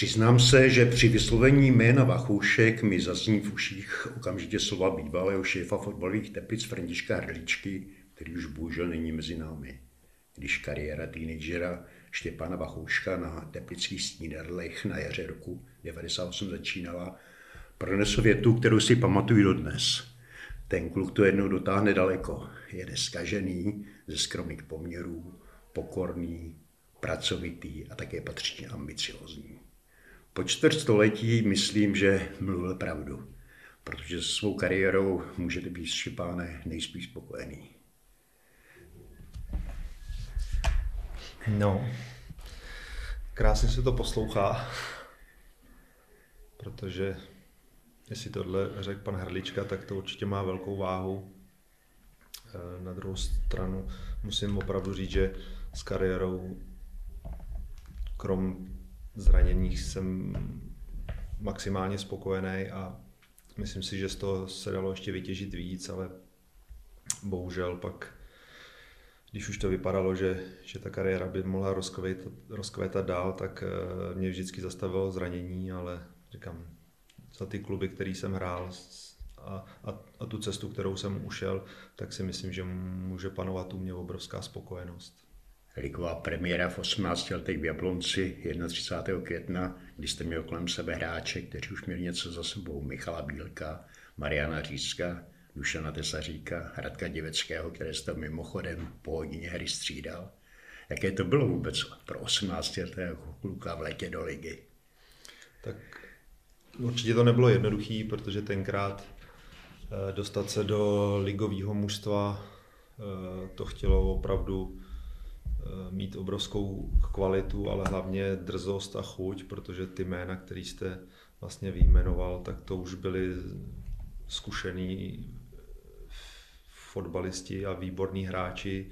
Přiznám se, že při vyslovení jména Vachoušek mi zazní v uších okamžitě slova bývalého šéfa fotbalových teplic Františka Hrdličky, který už bohužel není mezi námi. Když kariéra teenagera Štěpána Vachouška na teplických snídadlech na jaře roku 98 začínala, pronesl větu, kterou si pamatuju dodnes. Ten kluk to jednou dotáhne daleko. Je neskažený, ze skromných poměrů, pokorný, pracovitý a také patřičně ambiciozní. Po čtvrtstoletí myslím, že mluvil pravdu, protože s svou kariérou můžete být Štěpáne nejspíš spokojený. No, krásně se to poslouchá, protože jestli tohle řekl pan Hrlička, tak to určitě má velkou váhu. Eh, na druhou stranu musím opravdu říct, že s kariérou krom zraněních jsem maximálně spokojený a myslím si, že z toho se dalo ještě vytěžit víc, ale bohužel pak, když už to vypadalo, že, že ta kariéra by mohla rozkvétat, rozkvétat dál, tak eh, mě vždycky zastavilo zranění, ale říkám, za ty kluby, který jsem hrál a, a, a tu cestu, kterou jsem ušel, tak si myslím, že může panovat u mě obrovská spokojenost. Ligová premiéra v 18 letech v Jablonci 31. května, kdy jste měl kolem sebe hráče, kteří už měli něco za sebou. Michala Bílka, Mariana Řízka, Dušana Tesaříka, Radka Diveckého, které jste mimochodem po hodině hry střídal. Jaké to bylo vůbec pro 18 letého kluka v létě do ligy? Tak určitě to nebylo jednoduché, protože tenkrát eh, dostat se do ligového mužstva eh, to chtělo opravdu mít obrovskou kvalitu, ale hlavně drzost a chuť, protože ty jména, které jste vlastně vyjmenoval, tak to už byli zkušení fotbalisti a výborní hráči.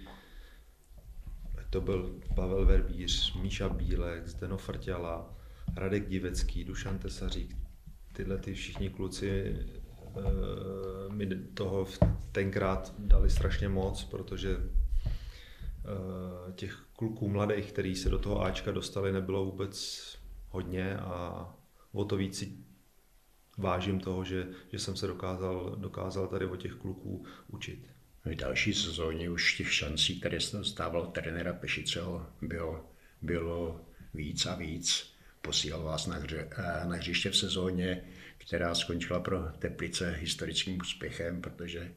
To byl Pavel Verbíř, Míša Bílek, Zdeno Frtěla, Radek Divecký, Dušan Tesařík. Tyhle ty všichni kluci eh, mi toho tenkrát dali strašně moc, protože Eh, těch kluků mladých, kteří se do toho Ačka dostali, nebylo vůbec hodně a o to víc si vážím toho, že, že jsem se dokázal, dokázal tady o těch kluků učit. V další sezóně už těch šancí, které se dostával trenéra Pešiceho, bylo, bylo víc a víc. Posílal vás na, hře, eh, na hřiště v sezóně, která skončila pro Teplice historickým úspěchem, protože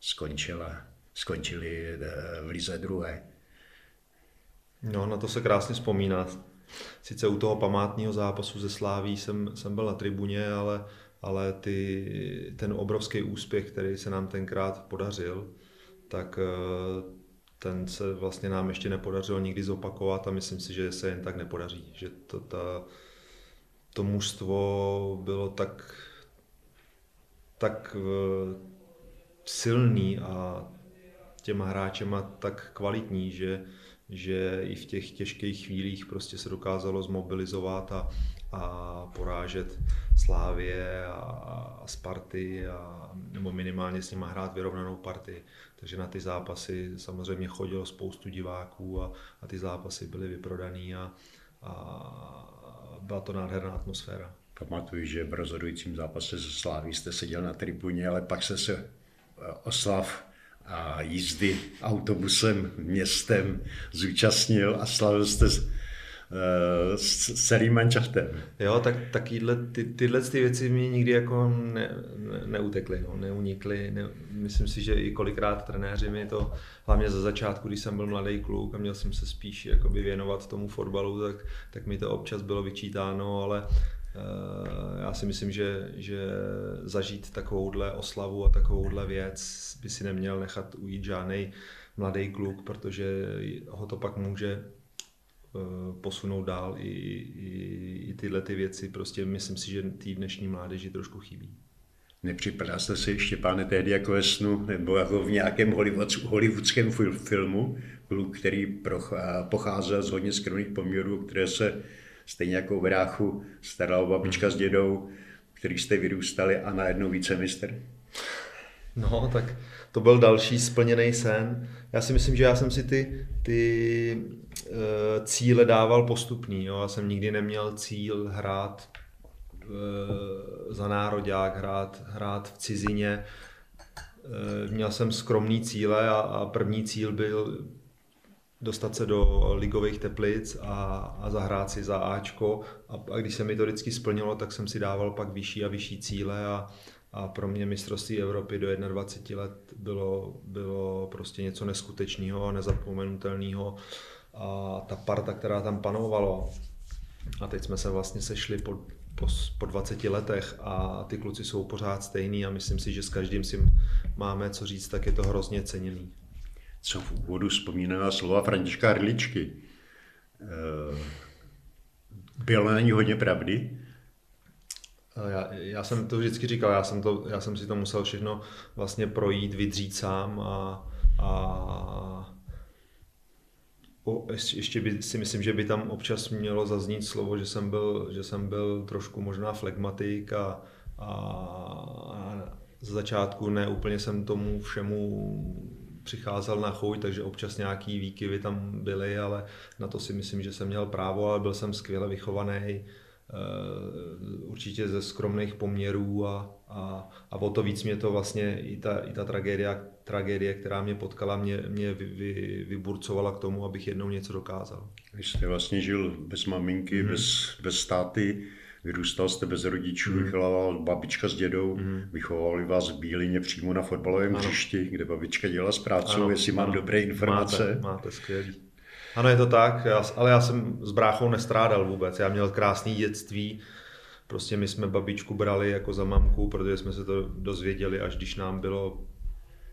skončila, skončili eh, v lize druhé. No, na to se krásně vzpomíná. Sice u toho památního zápasu ze Sláví jsem, jsem byl na tribuně, ale, ale ty, ten obrovský úspěch, který se nám tenkrát podařil, tak eh, ten se vlastně nám ještě nepodařilo nikdy zopakovat a myslím si, že se jen tak nepodaří. Že to, ta, to mužstvo bylo tak, tak eh, silný a těma hráčema tak kvalitní, že, že i v těch těžkých chvílích prostě se dokázalo zmobilizovat a, a porážet Slávě a, a Sparty, a, nebo minimálně s nimi hrát vyrovnanou partii. Takže na ty zápasy samozřejmě chodilo spoustu diváků a, a ty zápasy byly vyprodaný a, a byla to nádherná atmosféra. Pamatuju, že v rozhodujícím zápase se Sláví jste seděl na tribuně, ale pak se se oslav a jízdy autobusem, městem zúčastnil a slavil jste s, eh, s celým manšaftem. Jo, tak takovýhle, ty, tyhle ty věci mi nikdy jako ne, ne, neutekly, no, neunikly. Ne, myslím si, že i kolikrát trenéři mi to, hlavně za začátku, když jsem byl mladý kluk a měl jsem se spíš jakoby věnovat tomu fotbalu, tak, tak mi to občas bylo vyčítáno, ale já si myslím, že, že zažít takovouhle oslavu a takovouhle věc by si neměl nechat ujít žádný mladý kluk, protože ho to pak může posunout dál i, i, i tyhle ty věci. Prostě myslím si, že té dnešní mládeži trošku chybí. Nepřipadá jste si, Štěpáne, tehdy jako ve snu, nebo jako v nějakém hollywoodském filmu, kluk, který pocházel z hodně skromných poměrů, které se stejně jako v Ráchu starala babička s dědou, který jste vyrůstali a najednou vícemistr? No, tak to byl další splněný sen. Já si myslím, že já jsem si ty, ty uh, cíle dával postupný. Jo. Já jsem nikdy neměl cíl hrát uh, za nároďák, hrát, hrát v cizině. Uh, měl jsem skromný cíle a, a první cíl byl dostat se do ligových teplic a, a zahrát si za Ačko. A, a když se mi to vždycky splnilo, tak jsem si dával pak vyšší a vyšší cíle a, a pro mě mistrovství Evropy do 21 let bylo, bylo prostě něco neskutečného a nezapomenutelného. A ta parta, která tam panovala, a teď jsme se vlastně sešli po, po, po 20 letech a ty kluci jsou pořád stejný a myslím si, že s každým si máme co říct, tak je to hrozně ceněný. Co v úvodu vzpomíná slova Františka Hrdličky. Eh, bylo na ní hodně pravdy? Já, já jsem to vždycky říkal, já jsem, to, já jsem si to musel všechno vlastně projít, vydřít sám a, a o, ještě by, si myslím, že by tam občas mělo zaznít slovo, že jsem byl, že jsem byl trošku možná flegmatik a, a, a z začátku ne úplně jsem tomu všemu přicházel na chuť, takže občas nějaký výkyvy tam byly, ale na to si myslím, že jsem měl právo, ale byl jsem skvěle vychovaný, Eh, určitě ze skromných poměrů a, a, a o to víc mě to vlastně i ta, i ta tragédie, tragédie, která mě potkala, mě, mě vy, vy, vyburcovala k tomu, abych jednou něco dokázal. Vy jste vlastně žil bez maminky, mm. bez, bez státy, vyrůstal jste bez rodičů, mm. vychoval babička s dědou, mm. vychovali vás v Bílině přímo na fotbalovém hřišti, kde babička dělala s prácou, jestli mám ano. dobré informace. Máte, máte skvělý. Ano, je to tak, já, ale já jsem s bráchou nestrádal vůbec. Já měl krásný dětství, prostě my jsme babičku brali jako za mamku, protože jsme se to dozvěděli, až když nám bylo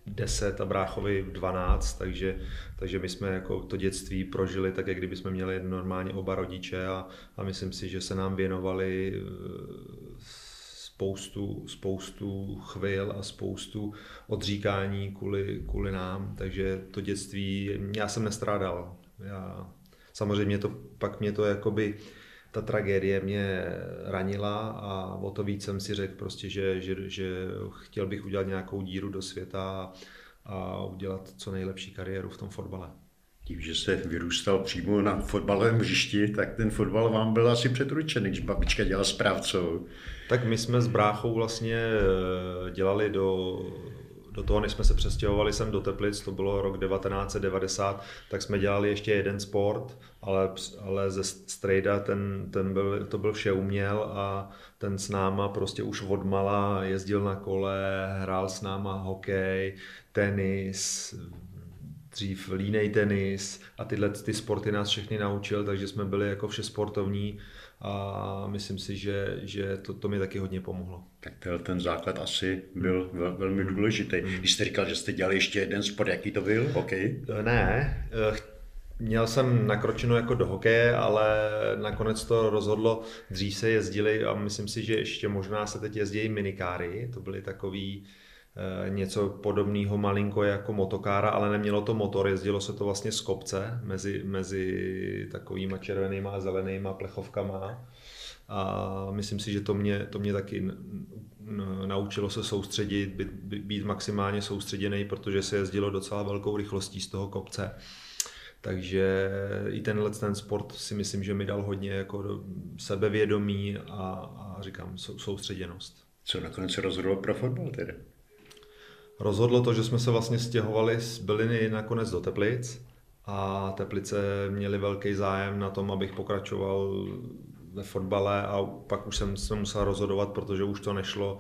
10 a bráchovi 12, takže, takže my jsme jako to dětství prožili tak, jak kdyby jsme měli normálně oba rodiče a, a myslím si, že se nám věnovali eh, spoustu, spoustu chvil a spoustu odříkání kvůli, kvůli nám, takže to dětství, já jsem nestrádal. Já, samozřejmě to, pak mě to jakoby, ta tragédie mě ranila a o to víc jsem si řekl prostě, že, že, že chtěl bych udělat nějakou díru do světa a udělat co nejlepší kariéru v tom fotbale. Tím, že jste vyrůstal přímo na fotbalovém hřišti, tak ten fotbal vám byl asi předručený, když babička dělala správcou. Tak my jsme s bráchou vlastně eh, dělali do do toho, než jsme se přestěhovali sem do Teplic, to bylo rok 1990, tak jsme dělali ještě jeden sport, ale, ale ze Strejda ten, ten byl, to byl vše uměl a ten s náma prostě už odmala jezdil na kole, hrál s náma hokej, tenis, dřív línej tenis a tyhle ty sporty nás všechny naučil, takže jsme byli jako vše sportovní a myslím si, že, že to, to mi taky hodně pomohlo. Tak ten základ asi byl vel, velmi důležitý. Hmm. Když jste říkal, že jste dělali ještě jeden sport, jaký to byl? Hokej? Ne, eh, Měl jsem nakročeno jako do hokeje, ale nakonec to rozhodlo, dřív se jezdili a myslím si, že ještě možná se teď jezdí minikáry, to byly takový Eh, něco podobného malinko jako motokára, ale nemělo to motor, jezdilo se to vlastně z kopce mezi, mezi takovýma červenýma a zelenýma plechovkama. A myslím si, že to mě, to mě taky naučilo se soustředit, být, být maximálně soustředěný, protože se jezdilo docela velkou rychlostí z toho kopce. Takže i tenhle ten sport si myslím, že mi dal hodně jako sebevědomí a, a říkám soustředěnost. Co nakonec se rozhodlo pro fotbal tedy? Rozhodlo to, že jsme se vlastně stěhovali z Byliny nakonec do Teplic a Teplice měli velký zájem na tom, abych pokračoval ve fotbale a pak už jsem se musel rozhodovat, protože už to nešlo,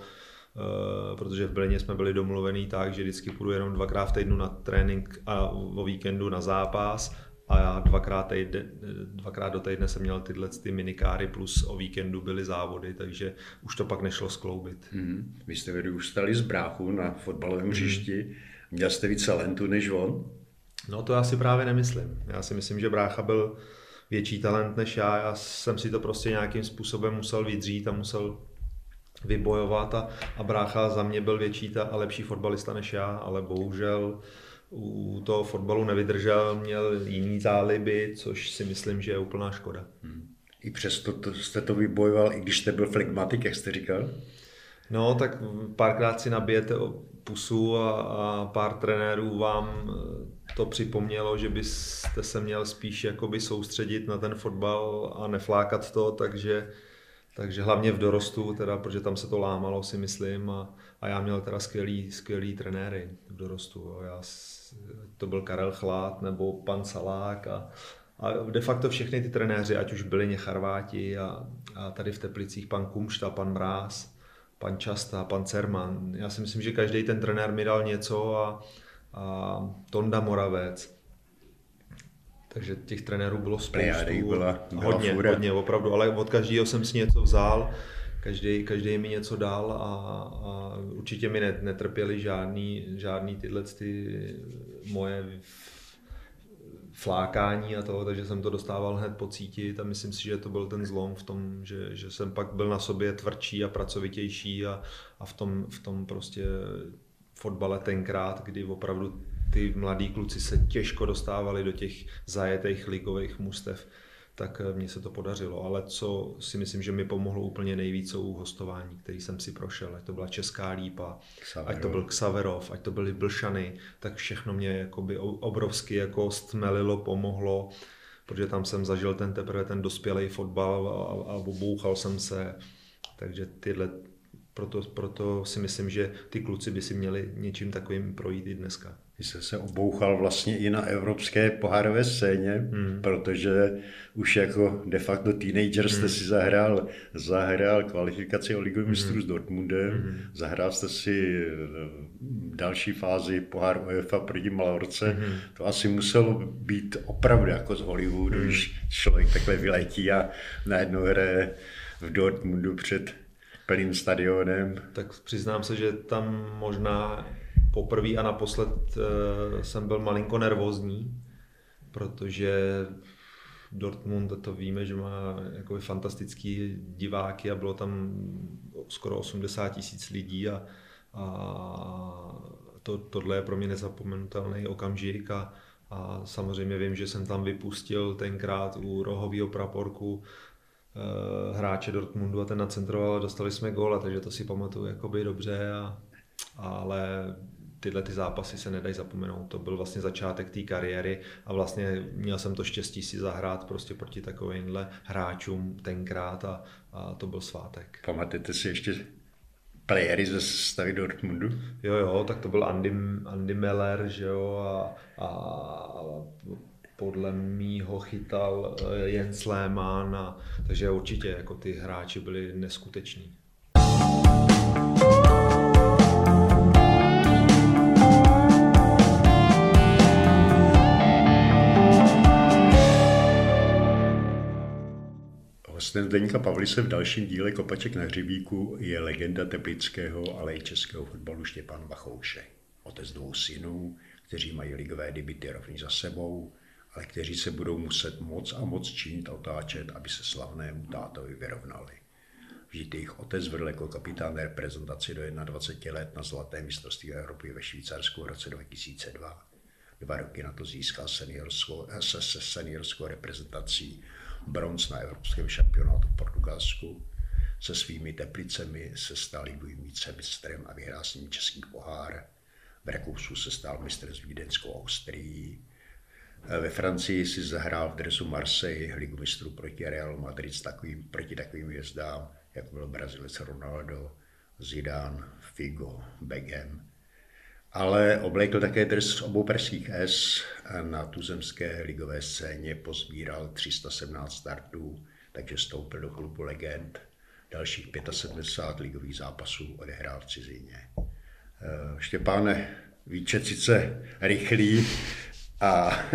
eh, protože v Brně jsme byli domluvení tak, že vždycky půjdu jenom dvakrát v týdnu na trénink a o víkendu na zápas a já dvakrát, týdne, dvakrát do týdne jsem měl tyhle ty minikáry plus o víkendu byly závody, takže už to pak nešlo skloubit. Mm. Vy jste vyrůstali z bráchu na fotbalovém mm. hřišti, měl jste víc talentu než on? No to já si právě nemyslím. Já si myslím, že brácha byl větší talent než já. Já jsem si to prostě nějakým způsobem musel vydřít a musel vybojovat a, a brácha za mě byl větší ta, a lepší fotbalista než já, ale bohužel u toho fotbalu nevydržel, měl jiný záliby, což si myslím, že je úplná škoda. Hmm. I přesto to, jste to vybojoval, i když jste byl flegmatik, jak jste říkal? No, tak párkrát si nabijete pusu a, a pár trenérů vám eh, to připomnělo, že byste se měl spíš jakoby soustředit na ten fotbal a neflákat to, takže, takže hlavně v dorostu, teda, protože tam se to lámalo, si myslím, a, a já měl teda skvělý, skvělý trenéry v dorostu. Jo. Já, to byl Karel Chlát nebo pan Salák a, a de facto všechny ty trenéři, ať už byli Necharváti a, a tady v Teplicích pan Kumšta, pan Mráz, pan Časta, pan Cerman. Já si myslím, že každý ten trenér mi dal něco a, a Tonda Moravec. Takže těch trenérů bylo spoustu. Byla, byla hodně, fura. hodně, opravdu, ale od každého jsem si něco vzal, každý, každý mi něco dal a, a určitě mi netrpěli žádný, žádný tyhle ty moje flákání a toho, takže jsem to dostával hned pocítit a myslím si, že to byl ten zlom v tom, že, že jsem pak byl na sobě tvrdší a pracovitější a, a v, tom, v tom prostě fotbale tenkrát, kdy opravdu ty mladí kluci se těžko dostávali do těch zajetých ligových mustev, tak eh, mně se to podařilo. Ale co si myslím, že mi pomohlo úplně nejvíc, jsou hostování, který jsem si prošel. Ať to byla Česká lípa, Xaverov. ať to byl Xaverov, ať to byly Blšany, tak všechno mě jakoby obrovsky jako stmelilo, pomohlo, protože tam jsem zažil ten teprve ten dospělý fotbal a, a obouchal jsem se. Takže tyhle, proto, proto si myslím, že ty kluci by si měli něčím takovým projít i dneska. Jste se obouchal vlastně i na evropské pohárové scéně, hmm. protože už jako de facto teenager jste hmm. si zahrál, zahrál kvalifikaci o ligový hmm. mistrů s Dortmundem, hmm. zahrál jste si eh, další fázi pohár UEFA proti Malorce. Hmm. To asi muselo být opravdu jako z Hollywoodu, hmm. když člověk takhle vyletí a najednou hraje v Dortmundu před plným stadionem. Tak přiznám se, že tam možná poprvé a naposled eh, jsem byl malinko nervózní, protože Dortmund, to víme, že má jakoby fantastický diváky a bylo tam skoro 80 tisíc lidí a, a to, tohle je pro mě nezapomenutelný okamžik a, a samozřejmě vím, že jsem tam vypustil tenkrát u rohového praporku eh, hráče Dortmundu a ten nacentroval a dostali jsme góla, takže to si pamatuju jakoby dobře, a, ale tyhle ty zápasy se nedají zapomenout. To byl vlastně začátek té kariéry a vlastně měl jsem to štěstí si zahrát prostě proti takovýmhle hráčům tenkrát a, a to byl svátek. Pamatujete si ještě playery ze stavy Dortmundu? Jo, jo, tak to byl Andy, Andy Meller, že jo, a, a, a podle mýho chytal eh, Jens Lehmann, a, takže určitě jako ty hráči byli neskuteční. Hostem Zdeníka Pavlise v dalším díle Kopaček na hřibíku je legenda teplického, ale i českého fotbalu Štěpán Bachouše. Otec dvou synů, kteří mají ligové debity rovný za sebou, ale kteří se budou muset moc a moc činit a otáčet, aby se slavnému tátovi vyrovnali. Vždyť jejich otec vedl jako kapitán reprezentaci do 21 let na zlaté mistrovství Evropy ve Švýcarsku v roce 2002. Dva roky na to získal seniorskou, se, se seniorskou reprezentací bronz na evropském šampionátu v Portugalsku. Se svými teplicemi se stal ligovým vicemistrem a vyhrál s ním český pohár. V Rakousku se stal mistr s Vídenskou Austrií. Ve Francii si zahrál v dresu Marseille ligu mistrů proti Realu Madrid s takovým, proti takovým hvězdám, jako byl Brazilec Ronaldo, Zidane, Figo, Begem ale oblékl také dres obou perských S na tuzemské ligové scéně pozbíral 317 startů, takže stoupil do klubu legend. Dalších 75 ligových zápasů odehrál v cizině. Eh, Štěpáne, výčet sice rychlý a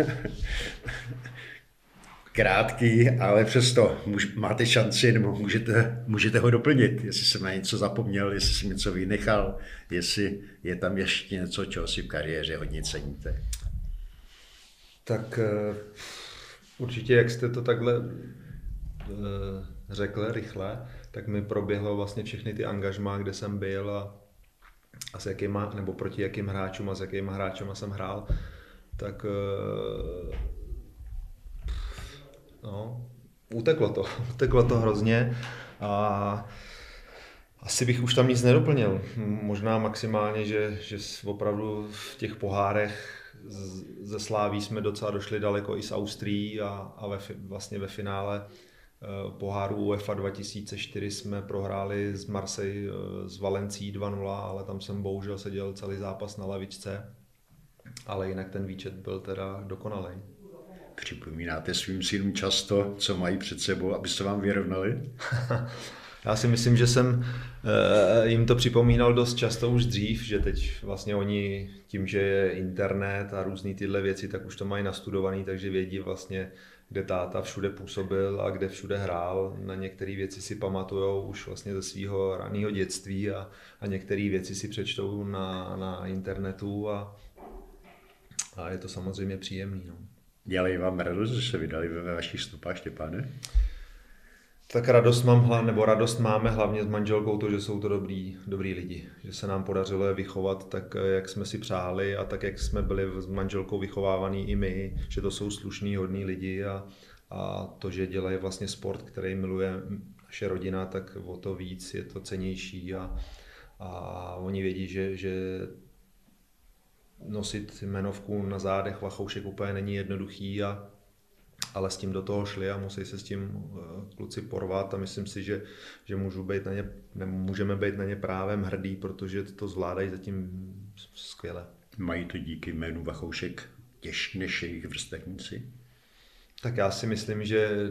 krátký, ale přesto máte šanci, nebo můžete, můžete ho doplnit, jestli jsem na něco zapomněl, jestli jsem něco vynechal, jestli je tam ještě něco, čeho si v kariéře hodně ceníte. Tak eh, Určitě, jak jste to takhle e, řekl rychle, tak mi proběhlo vlastně všechny ty angažmá, kde jsem byl a, a s jakýma, nebo proti jakým hráčům a s jakýma hráčema jsem hrál, tak e, no, uteklo to, uteklo to hrozně a asi bych už tam nic nedoplnil. Možná maximálně, že, že opravdu v těch pohárech ze Sláví jsme docela došli daleko i s Austrií a, a ve, vlastně ve finále eh, poháru UEFA 2004 jsme prohráli z Marseille z eh, Valencí 2-0, ale tam jsem bohužel seděl celý zápas na lavičce. Ale jinak ten výčet byl teda dokonalý. Připomínáte svým synům často, co mají před sebou, aby se vám vyrovnali? Já si myslím, že jsem eh, jim to připomínal dost často už dřív, že teď vlastně oni tím, že je internet a různé tyhle věci, tak už to mají nastudovaný, takže vědí vlastně, kde táta všude působil a kde všude hrál. Na některé věci si pamatujou už vlastně ze svého raného dětství a, a některé věci si přečtou na, na internetu a, a je to samozřejmě příjemný. No. Dělají vám radost, že se vydali ve vašich stopách, Štěpáne? Tak radost mám, nebo radost máme hlavně s manželkou to, že jsou to dobrý, dobrý lidi. Že se nám podařilo je vychovat tak, jak jsme si přáli a tak, jak jsme byli s manželkou vychovávaný i my, že to jsou slušní, hodní lidi a, a to, že dělají vlastně sport, který miluje naše rodina, tak o to víc je to cenější a, a oni vědí, že, že nosit jmenovku na zádech Vachoušek úplně není jednoduchý a ale s tím do toho šli a musí se s tím eh, kluci porvat a myslím si, že, že můžu být na ně, můžeme být na ně právem hrdý, protože to zvládají zatím skvěle. Mají to díky jménu Vachoušek těžší než jejich vrstevníci? Tak já si myslím, že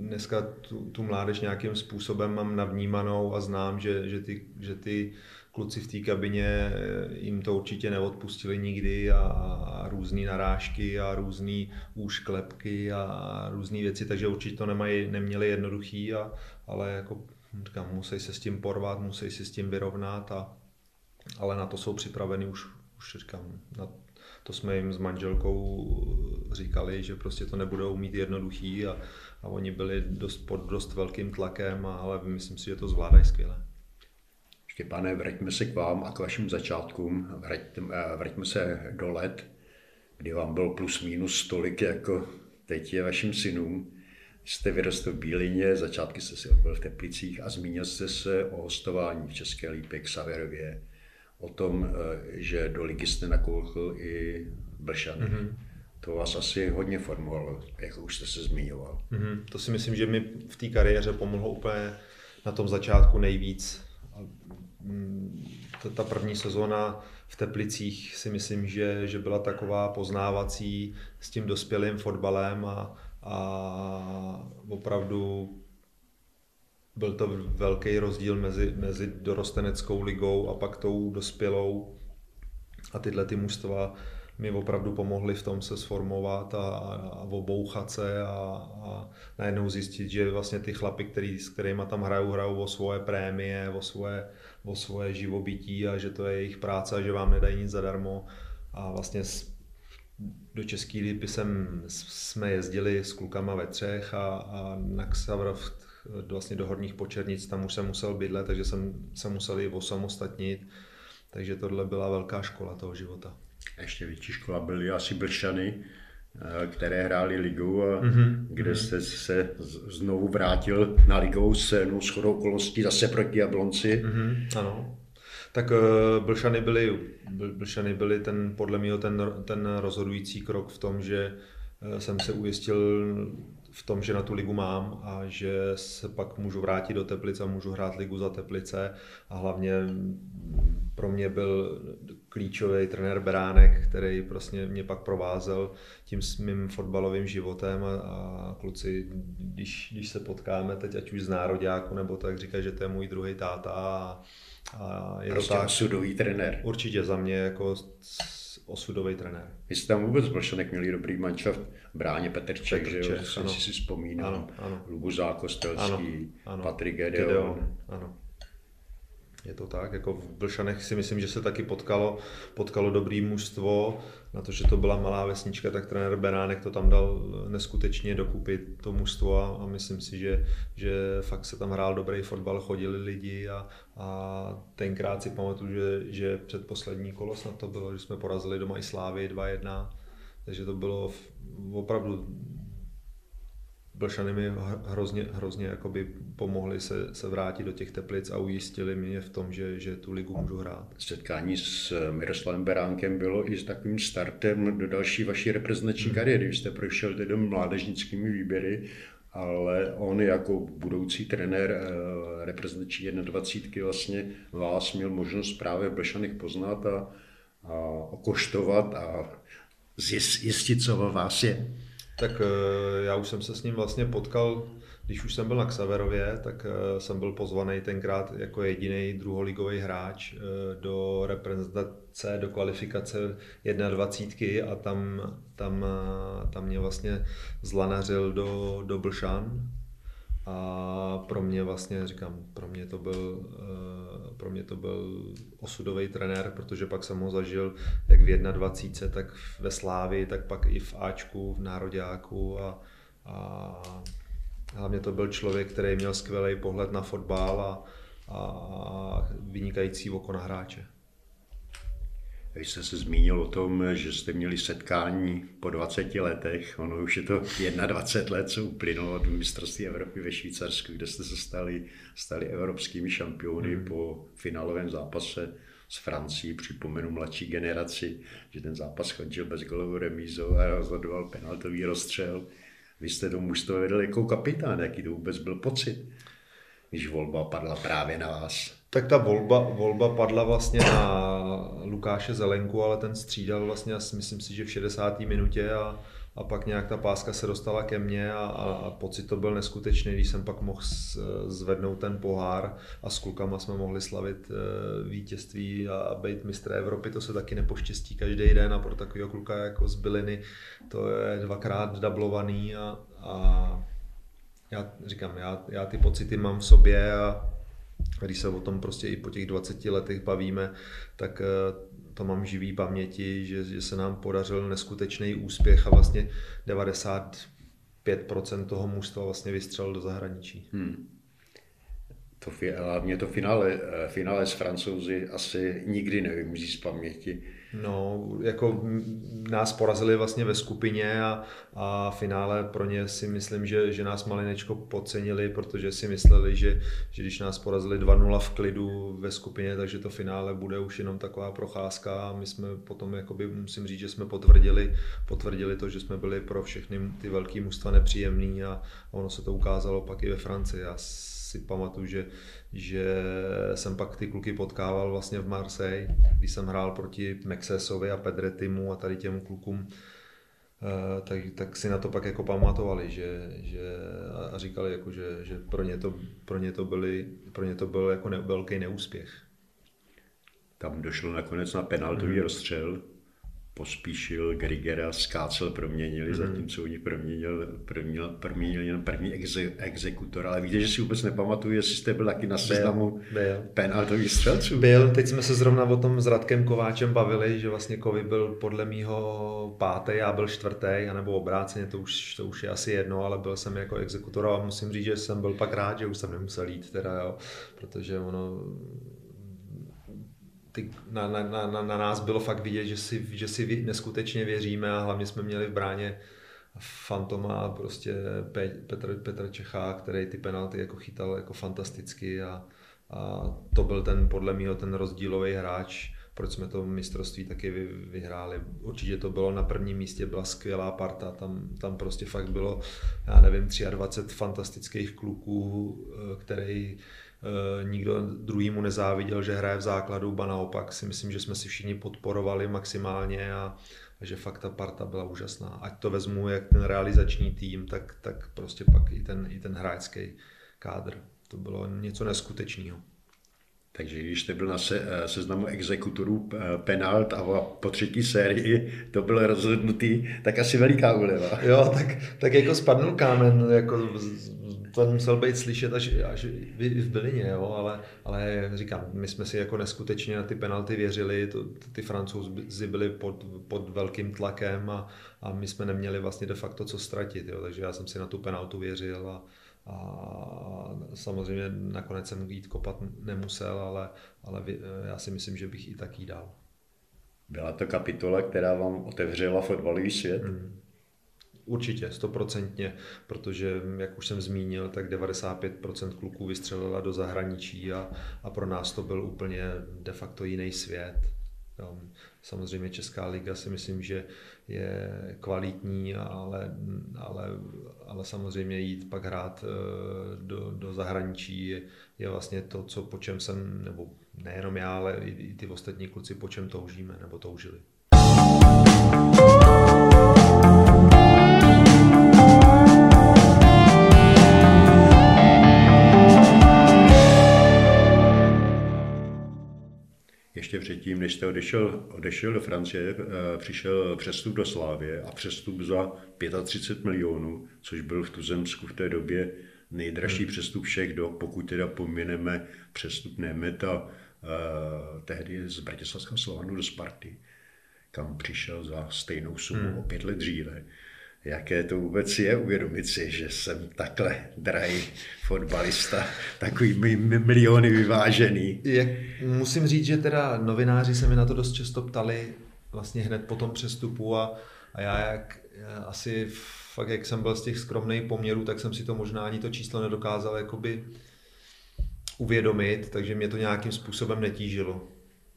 dneska tu, tu mládež nějakým způsobem mám navnímanou a znám, že, že, ty, že ty kluci v té kabině eh, jim to určitě neodpustili nikdy a, a různé narážky a různé úšklepky a různé věci, takže určitě to nemají, neměli jednoduchý, a, ale jako říkám, musí se s tím porvat, musí si s tím vyrovnat, a, ale na to jsou připraveni už, už říkám, na, to jsme jim s manželkou říkali, že prostě to nebudou mít jednoduchý a, a oni byli dost, pod dost velkým tlakem, ale myslím si, že to zvládají skvěle. Štěpáne, vraťme se k vám a k vašim začátkům. Vraťme, eh, vraťme se do let, kdy vám byl plus minus tolik, jako teď je vašim synům. Jste vyrostl v Bílině, začátky jste si odbyl v Teplicích a zmínil jste se o hostování v České lípě k Saverově, o tom, eh, že do ligy jste nakoukl i Blšany. Mm-hmm. To vás asi hodně formovalo, jak už jste se zmiňoval. Mm-hmm. To si myslím, že mi v té kariéře pomohlo úplně na tom začátku nejvíc ta první sezóna v Teplicích si myslím, že, že byla taková poznávací s tím dospělým fotbalem a, a opravdu byl to velký rozdíl mezi, mezi dorosteneckou ligou a pak tou dospělou. A tyhle ty mužstva mi opravdu pomohly v tom se sformovat a, a obouchat se a, a najednou zjistit, že vlastně ty chlapy, který, s kterými tam hrajou, hrajou o svoje prémie, o svoje, o svoje živobytí a že to je jejich práce a že vám nedají nic zadarmo. A vlastně do České lípy jsem, jsme jezdili s klukama ve třech a, a na Xavrov vlastně do Horních Počernic, tam už jsem musel bydlet, takže jsem se musel i osamostatnit. Takže tohle byla velká škola toho života. Ještě větší škola byly asi Blšany, eh, které hráli ligu a mm-hmm. kde jste se znovu vrátil na ligovou scénu s chodou okolností zase proti Jablonci. Mm-hmm. Ano. Tak uh, Blšany byly, Blšany byly ten, podle mě ten, ten rozhodující krok v tom, že uh, jsem se ujistil v tom, že na tu ligu mám a že se pak můžu vrátit do Teplice a můžu hrát ligu za Teplice a hlavně pro mě byl klíčový trenér Beránek, který prostě mě pak provázel tím mým fotbalovým životem a, a kluci, když, když se potkáme teď, ať už z nároďáku nebo tak, říkají, že to je můj druhý táta a, a je prostě to tak. osudový trenér. Určitě za mě jako osudový trenér. Vy jste tam vůbec Blšanek měli dobrý manšaft, Bráně Petrček, Petrček že jo, si si vzpomínám, ano, ano. Lubu Zákostelský, ano, ano. Patrik Gedeon. Gedeon. Ano. Je to tak, jako v Blšanech si myslím, že se taky potkalo, potkalo dobrý mužstvo, na to, že to byla malá vesnička, tak trenér Beránek to tam dal neskutečně dokupy to mužstvo a, a myslím si, že, že fakt se tam hrál dobrý fotbal, chodili lidi a, a tenkrát si pamatuju, že, že předposlední kolo snad to bylo, že jsme porazili doma i Slávy 2-1, takže to bylo opravdu Blšany mi hrozně, hrozně jakoby pomohli se, se vrátit do těch teplic a ujistili mě v tom, že, že tu ligu můžu hrát. Setkání s Miroslavem Beránkem bylo i s takovým startem do další vaší reprezentační hmm. kariéry. Vy jste prošel tedy mládežnickými výběry, ale on jako budoucí trenér eh, reprezentační 21 vlastně vás měl možnost právě v Blšanech poznat a, a okoštovat a zjistit, co vás je. Tak eh, já už jsem se s ním vlastně potkal, když už jsem byl na Xaverově, tak eh, jsem byl pozvaný tenkrát jako jediný druholigový hráč eh, do reprezentace, do kvalifikace 21 a tam, tam, tam mě vlastně zlanařil do, do Blšan, a pro mě vlastně, říkám, pro mě to byl, eh, pro mě to byl osudový trenér, protože pak jsem ho zažil jak v 21, tak ve Slávi, tak pak i v Ačku, v Nároďáku a, a hlavně to byl člověk, který měl skvělý pohled na fotbal a, a vynikající oko na hráče. Vy jste se zmínil o tom, že jste měli setkání po 20 letech. Ono už je to 21 let, co uplynulo od mistrovství Evropy ve Švýcarsku, kde jste se stali, stali evropskými šampiony mm. po finálovém zápase s Francií. Připomenu mladší generaci, že ten zápas skončil bez golovou remízou a rozhodoval penaltový rozstřel. Vy jste to mužstvo vedl jako kapitán, jaký to vůbec byl pocit, když volba padla právě na vás. Tak ta volba, volba padla vlastně na Lukáše Zelenku, ale ten střídal vlastně, myslím si, že v 60. minutě a, a pak nějak ta páska se dostala ke mně a, a, a pocit to byl neskutečný, když jsem pak mohl zvednout ten pohár a s klukama jsme mohli slavit e, vítězství a, a být mistr Evropy, to se taky nepoštěstí každý den a pro takového kluka jako z Byliny to je dvakrát dublovaný a, a já říkám, já, já ty pocity mám v sobě a když se o tom prostě i po těch 20 letech bavíme, tak eh, to mám živý paměti, že, že se nám podařil neskutečný úspěch a vlastně 95% toho mužstva vlastně vystřelil do zahraničí. Hmm. To, hlavně to finále, eh, finále s Francouzi asi nikdy nevymizí z paměti No, jako nás porazili vlastně ve skupině a, a finále pro ně si myslím, že, že nás malinečko podcenili, protože si mysleli, že, že když nás porazili 2-0 v klidu ve skupině, takže to finále bude už jenom taková procházka a my jsme potom, jakoby, musím říct, že jsme potvrdili, potvrdili to, že jsme byli pro všechny ty velké mužstva nepříjemný a ono se to ukázalo pak i ve Francii. Já si pamatuju, že, že jsem pak ty kluky potkával vlastně v Marseille, když jsem hrál proti Mexesovi a Pedretimu a tady těm klukům, eh, tak, tak si na to pak jako pamatovali, že, že a říkali, jako, že, že pro, ně to, pro, ně to byli, pro ně to byl jako ne, velký neúspěch. Tam došlo nakonec na penaltový hmm. rozstřel, pospíšil, Grigera, Skácel proměnili, mm-hmm. zatímco oni proměnil, proměnil, proměnil jen první exe, exekutor. Ale víte, že si vůbec nepamatuju, jestli jste byl taky na seznamu penaltových střelců. Byl, teď jsme se zrovna o tom s Radkem Kováčem bavili, že vlastně Kovy byl podle mýho pátý, já byl čtvrtý, anebo obráceně, to už, to už je asi jedno, ale byl jsem jako exekutor a musím říct, že jsem byl pak rád, že už jsem nemusel jít, teda, jo, protože ono ty, na, na, na, na nás bylo fakt vidět, že si, že si neskutečně věříme a hlavně jsme měli v bráně Fantoma prostě Petr, Petr Čechá, který ty penalty jako chytal jako fantasticky a, a to byl ten podle mě ten rozdílový hráč, proč jsme to mistrovství taky vy, vyhráli. Určitě to bylo na prvním místě, byla skvělá parta, tam, tam prostě fakt bylo, já nevím, 23 fantastických kluků, eh, který nikdo druhýmu nezáviděl, že hraje v základu, ba naopak si myslím, že jsme si všichni podporovali maximálně a, a že fakt ta parta byla úžasná. Ať to vezmu jak ten realizační tým, tak, tak prostě pak i ten, i ten hráčský kádr. To bylo něco neskutečného. Takže když jste byl na se, eh, seznamu exekutorů eh, penalt a po třetí sérii to bylo rozhodnutý, tak asi veliká úleva. Jo, tak, tak jako spadnul kámen, jako to musel být slyšet až, až v Bylině, jo, ale, ale říkám, my jsme si jako neskutečně na ty penalty věřili, to, ty francouzi byli pod, pod velkým tlakem a, a my jsme neměli vlastně de facto co ztratit, jo, takže já jsem si na tu penaltu věřil a, a samozřejmě nakonec jsem jít kopat nemusel, ale, ale já si myslím, že bych i tak jí dal. Byla to kapitola, která vám otevřela fotbalový svět? Hmm. Určitě, stoprocentně, protože, jak už jsem zmínil, tak 95% kluků vystřelila do zahraničí a, a pro nás to byl úplně de facto jiný svět. Samozřejmě Česká liga si myslím, že je kvalitní, ale, ale, ale samozřejmě jít pak hrát eh, do, do zahraničí je, je vlastně to, co po čem jsem, nebo nejenom já, ale i, i ty ostatní kluci po čem toužíme nebo toužili. Ještě předtím, než jste odešel, odešel do Francie, eh, přišel přestup do Slávě a přestup za 35 milionů, což byl v Tuzemsku v té době nejdražší hmm. přestup všech do, pokud teda pomineme přestup Nemeta eh, tehdy z Bratislavského Slovanu do Sparty, kam přišel za stejnou sumu hmm. o pět let dříve jaké to vůbec je uvědomit si, že jsem takhle drahý fotbalista, takový miliony vyvážený. Jak, musím říct, že teda novináři se mi na to dost často ptali vlastně hned po tom přestupu a, a já jak já asi fakt, jak jsem byl z těch skromných poměrů, tak jsem si to možná ani to číslo nedokázal jakoby uvědomit, takže mě to nějakým způsobem netížilo.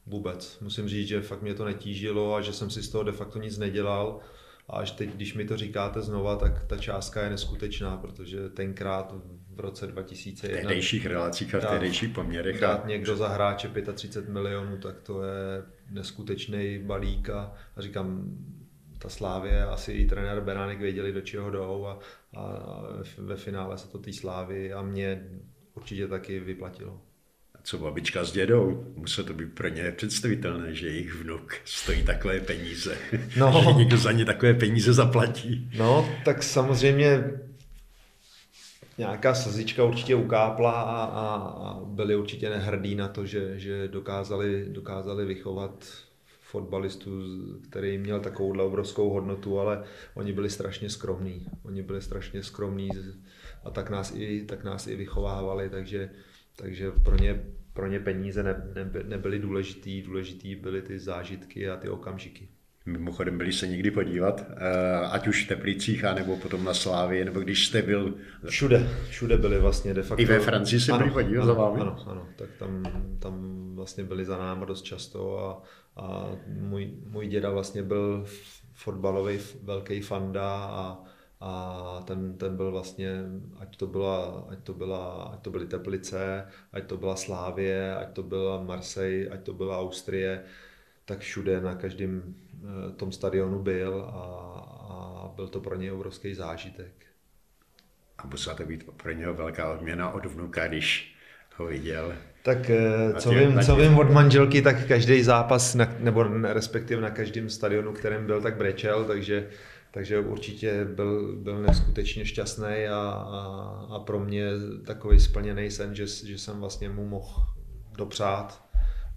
Vůbec. Musím říct, že fakt mě to netížilo a že jsem si z toho de facto nic nedělal a až teď, když mi to říkáte znova, tak ta částka je neskutečná, protože tenkrát v roce 2001... V tehdejších relacích a v tehdejších poměrech. Dát někdo za hráče 35 milionů, tak to je neskutečný balík a, a říkám, ta Slávě, asi i trenér Beránek věděli, do čeho jdou a, a ve finále se to té Slávy a mě určitě taky vyplatilo co babička s dědou, muselo to být pro ně představitelné, že jejich vnuk stojí takové peníze, no. že někdo za ně takové peníze zaplatí. No, tak samozřejmě nějaká slzička určitě ukápla a, a, a byli určitě nehrdí na to, že, že dokázali, dokázali vychovat fotbalistu, který měl takovouhle obrovskou hodnotu, ale oni byli strašně skromní. Oni byli strašně skromní a tak nás i, tak nás i vychovávali, takže takže pro ně, pro ně peníze ne, ne, nebyly důležitý, důležitý byly ty zážitky a ty okamžiky. Mimochodem byli se někdy podívat, eh, ať už v Teplicích, nebo potom na Slávě, nebo když jste byl... Všude, všude byli vlastně de facto. I ve Francii se byli podívat ano, za vámi? Ano, ano, tak tam, tam vlastně byli za náma dost často a, a můj, můj děda vlastně byl fotbalový velký fanda a, a ten, ten byl vlastně, ať to, byla, ať, to byla, ať to byly Teplice, ať to byla Slávie, ať to byla Marseille, ať to byla Austrie, tak všude na každém eh, tom stadionu byl a, a byl to pro něj obrovský zážitek. A musela to být pro něho velká odměna od vnuka, když ho viděl. Tak eh, co vím, co vím od manželky, tak každý zápas, na, nebo respektive na každém stadionu, kterém byl, tak brečel, takže takže určitě byl, byl neskutečně šťastný a, a, a pro mě takový splněný sen, že, že jsem vlastně mu mohl dopřát,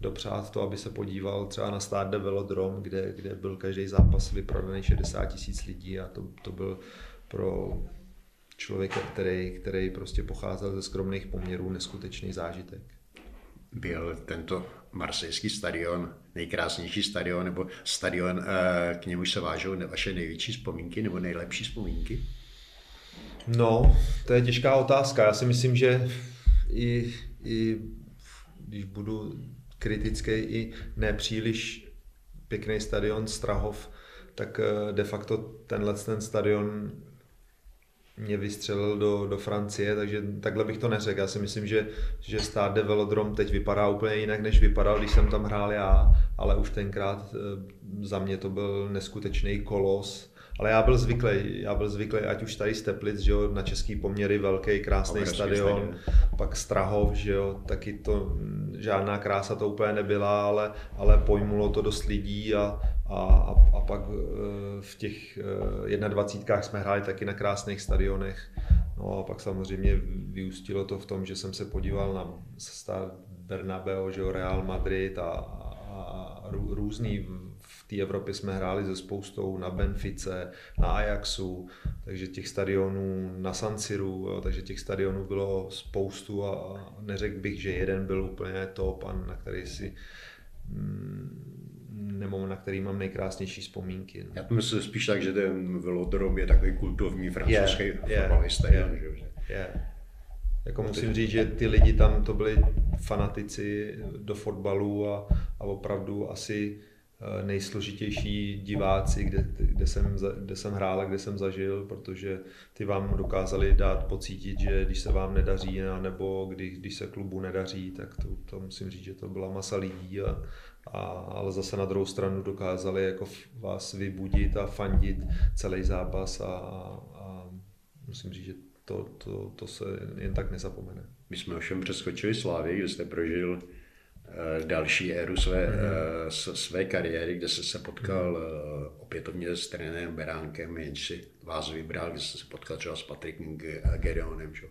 dopřát to, aby se podíval třeba na Stade Velodrom, kde, kde byl každý zápas vyprodaný 60 tisíc lidí a to, to byl pro člověka, který, který prostě pocházel ze skromných poměrů, neskutečný zážitek. Byl tento marsejský stadion, nejkrásnější stadion, nebo stadion, eh, k němu se vážou vaše největší vzpomínky nebo nejlepší vzpomínky? No, to je těžká otázka. Já si myslím, že i, i když budu kritický, i nepříliš pěkný stadion Strahov, tak eh, de facto tenhle ten stadion mě vystřelil do, do Francie, takže takhle bych to neřekl. Já si myslím, že, že Stade Velodrom teď vypadá úplně jinak, než vypadal, když jsem tam hrál já, ale už tenkrát eh, za mě to byl neskutečný kolos. Ale já byl zvyklý, já byl zvyklý, ať už tady z Teplic, že jo, na český poměry velký, krásný stadion, stadion, pak Strahov, že jo, taky to žádná krása to úplně nebyla, ale, ale pojmulo to dost lidí a, a, a pak eh, v těch 21 jsme hráli taky na krásných stadionech. No a pak samozřejmě vyústilo to v tom, že jsem se podíval na Bernabeu, že Real Madrid a, a, a různý té Evropě jsme hráli se spoustou na Benfice, na Ajaxu, takže těch stadionů na San Siru, jo, takže těch stadionů bylo spoustu a neřekl bych, že jeden byl úplně top, a na který si mm, nebo na který mám nejkrásnější vzpomínky. No. Já to myslím spíš tak, že ten velodrom je takový kultovní francouzský yeah, stadion. Yeah, yeah. Jako musím říct, že ty lidi tam to byli fanatici do fotbalu a, a opravdu asi nejsložitější diváci, kde, kde, jsem, kde jsem hrál a kde jsem zažil, protože ty vám dokázali dát pocítit, že když se vám nedaří, nebo když, když se klubu nedaří, tak to, to musím říct, že to byla masa lidí a, a, ale zase na druhou stranu dokázali jako vás vybudit a fandit celý zápas a, a musím říct, že to, to, to se jen tak nezapomene. My jsme ovšem přeskočili Slávy, kde jste prožil eh, další éru své, mm-hmm. své kariéry, kde jste se potkal mm-hmm. opětovně s trenérem Beránkem, jenž si vás vybral, kde jste se potkal třeba s Patrikem Gedeonem. Že?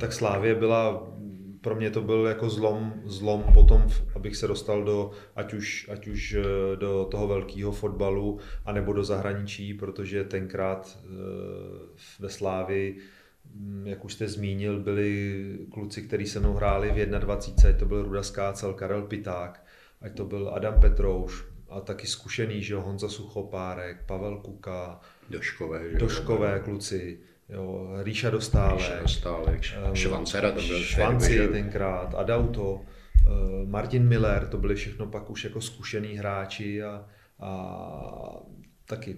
Tak Slávě byla, pro mě to byl jako zlom, zlom potom, abych se dostal do, ať už, ať už eh, do toho velkého fotbalu, anebo do zahraničí, protože tenkrát eh, ve Slávi, jak už jste zmínil, byli kluci, kteří se mnou hráli v 21, to byl Ruda Skácel, Karel Piták, ať to byl Adam Petrouš, a taky zkušený, že Honza Suchopárek, Pavel Kuka, Doškové, že Doškové kluci jo, Ríša Dostálek, Ríša Dostálek um, Švancera to byl Švanci tehdy, tenkrát, Adauto, eh, Martin Miller, to byli všechno pak už jako zkušený hráči a, a taky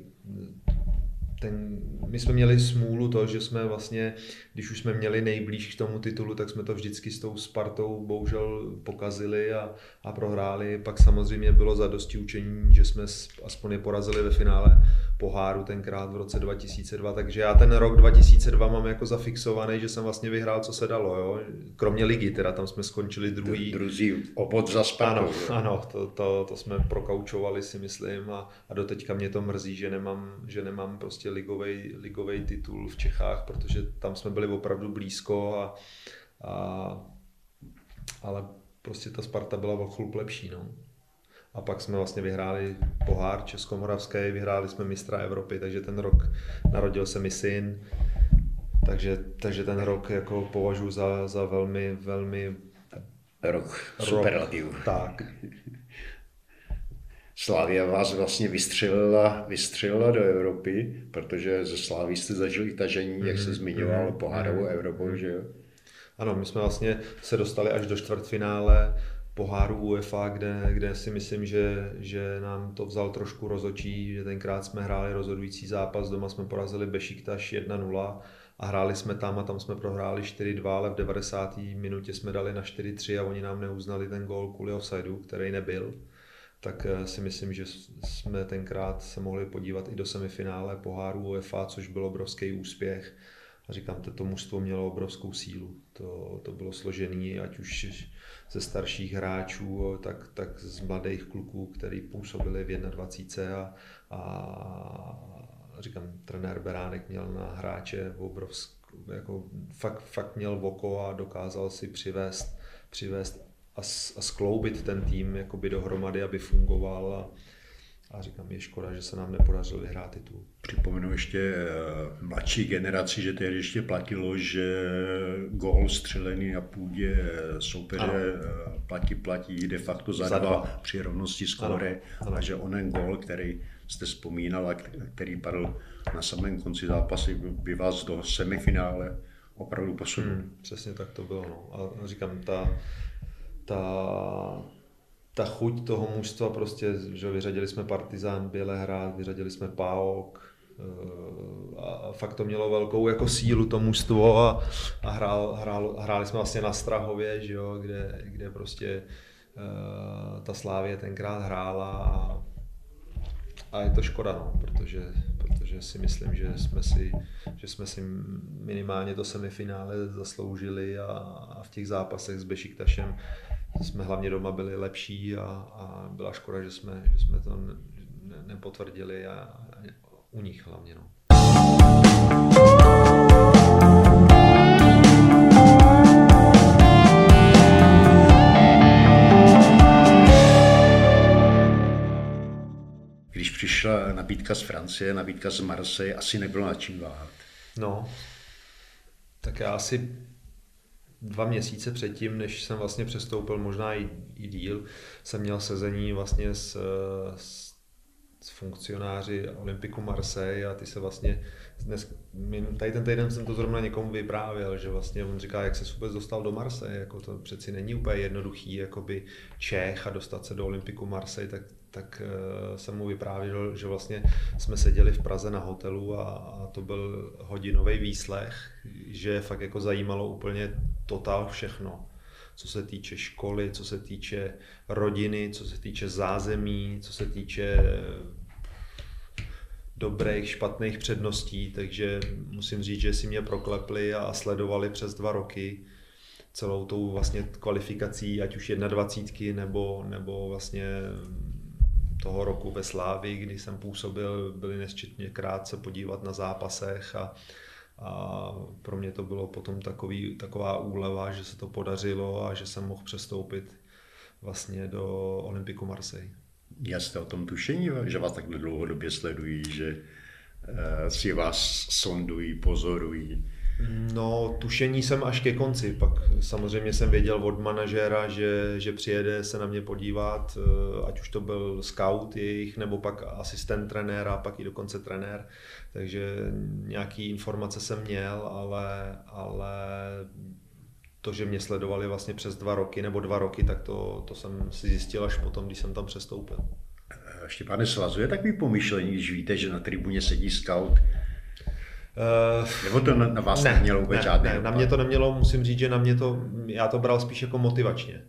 ten, my jsme měli smůlu to, že jsme vlastně, když už jsme měli nejblíž k tomu titulu, tak jsme to vždycky s tou Spartou bohužel pokazili a, a prohráli. Pak samozřejmě bylo za dosti učení, že jsme aspoň je porazili ve finále poháru tenkrát v roce 2002, takže já ten rok 2002 mám jako zafixovaný, že jsem vlastně vyhrál, co se dalo, jo? kromě ligy, teda tam jsme skončili druhý. Druzí opod za Spartou. Ano, ano to, to, to, jsme prokaučovali si myslím a, a doteďka mě to mrzí, že nemám, že nemám prostě ligový, ligový titul v Čechách, protože tam jsme byli opravdu blízko a, a ale prostě ta Sparta byla o chlup lepší. No. A pak jsme vlastně vyhráli pohár Českomoravský, vyhráli jsme mistra Evropy, takže ten rok narodil se mi syn. Takže, takže ten rok jako považuji za, za velmi, velmi... Rok superlativ. Rok, tak. Slavia vás vlastně vystřelila, vystřelila do Evropy, protože ze Slávy jste zažili tažení, mm-hmm. jak se mhm. zmiňoval, mm-hmm. pohárovou mm-hmm. Evropou, že jo? Ano, my jsme vlastně se dostali až do čtvrtfinále poháru UEFA, kde, kde si myslím, že, že nám to vzal trošku rozočí, že tenkrát jsme hráli rozhodující zápas, doma jsme porazili Bešiktaš 1-0 a hráli jsme tam a tam jsme prohráli 4-2, ale v 90. minutě jsme dali na 4-3 a oni nám neuznali ten gól kvůli offsideu, který nebyl. Tak eh, si myslím, že jsme tenkrát se mohli podívat i do semifinále poháru UEFA, což byl obrovský úspěch. A říkám, to mužstvo mělo obrovskou sílu. To, to bylo složené, ať už ze starších hráčů, tak, tak z mladých kluků, který působili v 21 a, a říkám, trenér Beránek měl na hráče obrovsk, jako fakt, fakt měl voko a dokázal si přivést, přivést a, a skloubit ten tým jakoby dohromady, aby fungoval a, a říkám, je škoda, že se nám nepodařilo vyhrát titul. Připomenu ještě eh, mladší generaci, že tehdy ještě platilo, že gól střelený na půdě eh, soupeře ano. Eh, platí, platí de facto za, za dva, dva při rovnosti skóre a že onen gól, který jste vzpomínal a který padl na samém konci zápasu, by vás do semifinále opravdu posunul. Hmm, přesně tak to bylo. No. A říkám, ta, ta ta chuť toho mužstva prostě, že vyřadili jsme Partizán Bělehrad, vyřadili jsme PAOK, a fakt to mělo velkou jako sílu to mužstvo a, a hrál, hrál, hráli jsme vlastně na Strahově, že jo, kde, kde prostě uh, ta Slávě tenkrát hrála a, a je to škoda, no, protože, protože si myslím, že jsme si, že jsme si minimálně to semifinále zasloužili a, a v těch zápasech s Bešiktašem jsme hlavně doma byli lepší a, a byla škoda, že jsme, že jsme to ne, nepotvrdili a, a u nich hlavně. No. Když přišla nabídka z Francie, nabídka z Marseille, asi nebylo na čím váhat. No, tak já asi dva měsíce předtím, než jsem vlastně přestoupil, možná i, i díl, jsem měl sezení vlastně s, s s funkcionáři Olympiku Marseille a ty se vlastně dnes, tady ten týden jsem to zrovna někomu vyprávěl, že vlastně on říká, jak se vůbec dostal do Marseille, jako to přeci není úplně jednoduchý, jakoby Čech a dostat se do Olympiku Marseille, tak, tak uh, jsem mu vyprávěl, že vlastně jsme seděli v Praze na hotelu a, a to byl hodinový výslech, že fakt jako zajímalo úplně totál všechno co se týče školy, co se týče rodiny, co se týče zázemí, co se týče dobrých, špatných předností, takže musím říct, že si mě proklepli a sledovali přes dva roky celou tou vlastně kvalifikací, ať už 21 nebo, nebo vlastně toho roku ve Slávi, kdy jsem působil, byli nesčetně krátce podívat na zápasech a, a pro mě to bylo potom takový, taková úleva, že se to podařilo a že jsem mohl přestoupit vlastně do Olympiku Marseille. Já jste o tom tušení, že vás takhle dlouhodobě sledují, že uh, si vás sondují, pozorují? No, tušení jsem až ke konci. Pak samozřejmě jsem věděl od manažéra, že, že přijede se na mě podívat, eh, ať už to byl scout jejich, nebo pak asistent trenéra, pak i dokonce trenér. Takže nějaký informace jsem měl, ale, ale to, že mě sledovali vlastně přes dva roky nebo dva roky, tak to, to jsem si zjistil až potom, když jsem tam přestoupil. Štěpáne, svazuje takový pomyšlení, když víte, že na tribuně sedí scout? Uh, Nebo to na, na vás ne, nemělo vůbec ne, žádný ne, na mě to nemělo, musím říct, že na mě to, já to bral spíš jako motivačně.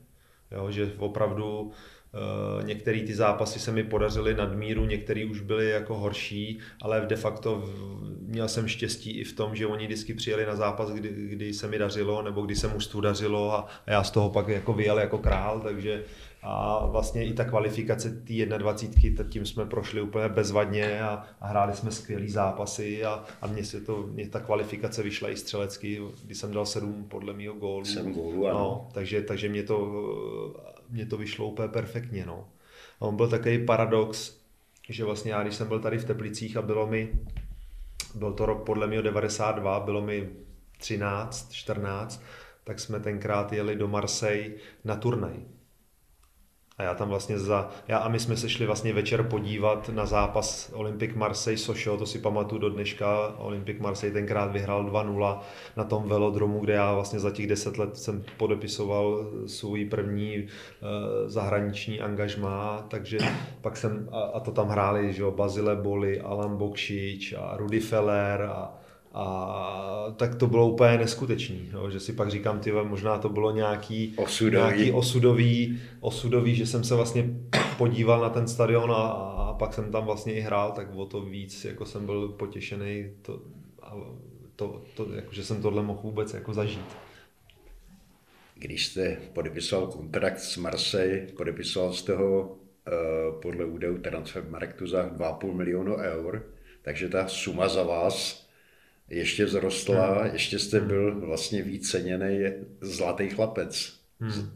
Jo, že opravdu některé ty zápasy se mi podařily nadmíru, některé už byly jako horší, ale de facto měl jsem štěstí i v tom, že oni vždycky přijeli na zápas, kdy, kdy se mi dařilo, nebo kdy se mužstvu dařilo a, a já z toho pak jako vyjel jako král, takže a vlastně i ta kvalifikace té 21, tím jsme prošli úplně bezvadně a, a hráli jsme skvělý zápasy a, a mně se to, mně ta kvalifikace vyšla i střelecky, kdy jsem dal sedm podle mého gólu. Sedm gólů, ano. No, takže, takže mě to, mě to vyšlo úplně perfektně, no. A on byl takový paradox, že vlastně já, když jsem byl tady v Teplicích a bylo mi, byl to rok podle mě 92, bylo mi 13, 14, tak jsme tenkrát jeli do Marseille na turnaj a já tam vlastně za, já a my jsme se šli vlastně večer podívat na zápas Olympic Marseille Sochaux, to si pamatuju do dneška. Olympic Marseille tenkrát vyhrál 2-0 na tom velodromu, kde já vlastně za těch 10 let jsem podepisoval svůj první uh, zahraniční angažmá, takže pak jsem, a, a to tam hráli, že jo, Bazile Boli, Alan Bokšič a Rudy Feller a a tak to bylo úplně neskutečný, jo, že si pak říkám, ty možná to bylo nějaký osudový. nějaký osudový, osudový, že jsem se vlastně podíval na ten stadion a, a pak jsem tam vlastně i hrál, tak o to víc jako jsem byl potěšený, to, to, to, jako, že jsem tohle mohl vůbec jako zažít. Když jste podepisoval kontrakt s Marseille, podepisoval jste ho uh, podle údajů Transfermarktu za 2,5 milionu eur, takže ta suma za vás ještě vzrostla, hmm. ještě jste byl vlastně víc ceněný zlatý chlapec. Hmm.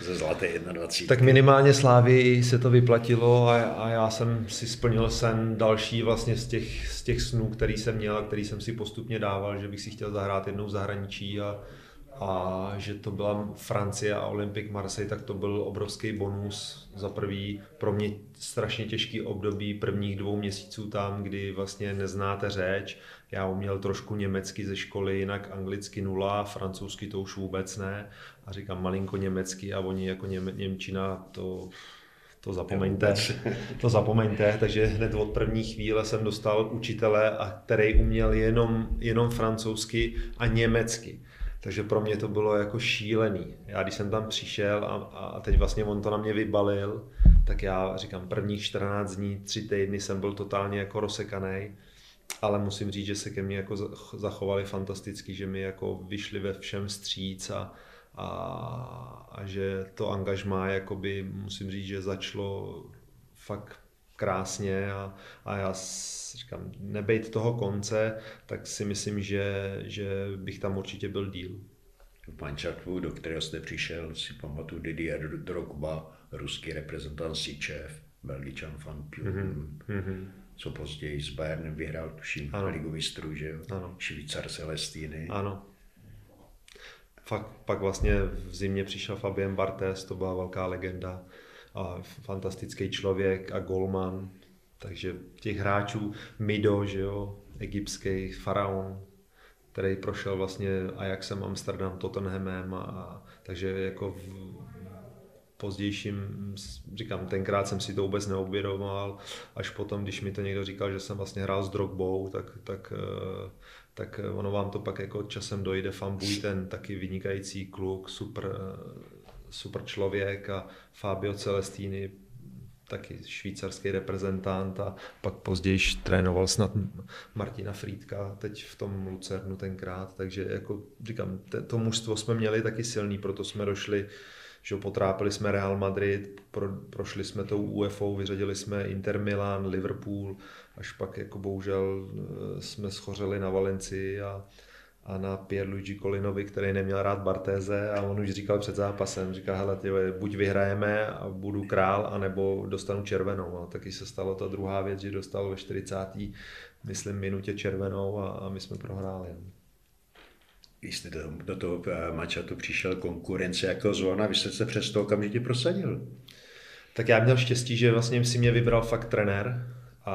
Ze zlaté 21. Tak minimálně Slávy se to vyplatilo a, a já jsem si splnil sen další vlastně z těch, z těch snů, který jsem měl a který jsem si postupně dával, že bych si chtěl zahrát jednou v zahraničí a, a že to byla Francie a Olympic Marseille, tak to byl obrovský bonus za prvý pro mě strašně těžký období prvních dvou měsíců tam, kdy vlastně neznáte řeč, já uměl trošku německy ze školy, jinak anglicky nula, francouzsky to už vůbec ne. A říkám malinko německy a oni jako něm, Němčina to to zapomeňte, to zapomeňte, takže hned od první chvíle jsem dostal učitele, a který uměl jenom, jenom francouzsky a německy. Takže pro mě to bylo jako šílený. Já když jsem tam přišel a, a teď vlastně on to na mě vybalil, tak já říkám prvních 14 dní, tři týdny jsem byl totálně jako rozsekaný, ale musím říct, že se ke mně jako zachovali fantasticky, že mi jako vyšli ve všem stříc a, a, a že to angažmá, jakoby, musím říct, že začalo fakt krásně a, a já říkám, nebejt toho konce, tak si myslím, že, že bych tam určitě byl díl. V mančatvu, do kterého jste přišel, si pamatuju Didier Drogba, ruský reprezentant Sičev, belgičan Van mm-hmm. Co později s Bayernem vyhrál, tuším, ano. ligu mistrů, že jo? Ano. Švýcar Celestýny. Ano. Fakt, pak vlastně v zimě přišel Fabien Bartes, to byla velká legenda a fantastický člověk a golman. Takže těch hráčů Mido, že jo, egyptský faraon, který prošel vlastně Ajaxem, Amsterdam, Tottenhamem a, a takže jako v pozdějším, říkám, tenkrát jsem si to vůbec neobvědomoval, až potom, když mi to někdo říkal, že jsem vlastně hrál s Drogbou, tak, tak, eh, tak ono vám to pak jako časem dojde, Fambuj, ten taky vynikající kluk, super, eh, super člověk a Fabio Celestini, taky švýcarský reprezentant a pak později trénoval snad Martina Frýdka teď v tom Lucernu tenkrát, takže jako říkám, to mužstvo jsme měli taky silný, proto jsme došli že potrápili jsme Real Madrid, pro, prošli jsme tou UFO, vyřadili jsme Inter Milan, Liverpool, až pak jako bohužel eh, jsme schořeli na Valencii a, a na Pierluigi Colinovi, který neměl rád Bartéze a on už říkal před zápasem, říká, hele, tyjo, buď vyhrajeme a budu král, anebo dostanu červenou. A taky se stalo ta druhá věc, že dostal ve 40. myslím minutě červenou a, a my jsme prohráli. Vy jste do, do toho eh, mačatu přišel konkurence jako zóna, vy jste se přes to okamžitě prosadil. Tak já měl štěstí, že vlastně si mě vybral fakt trenér a,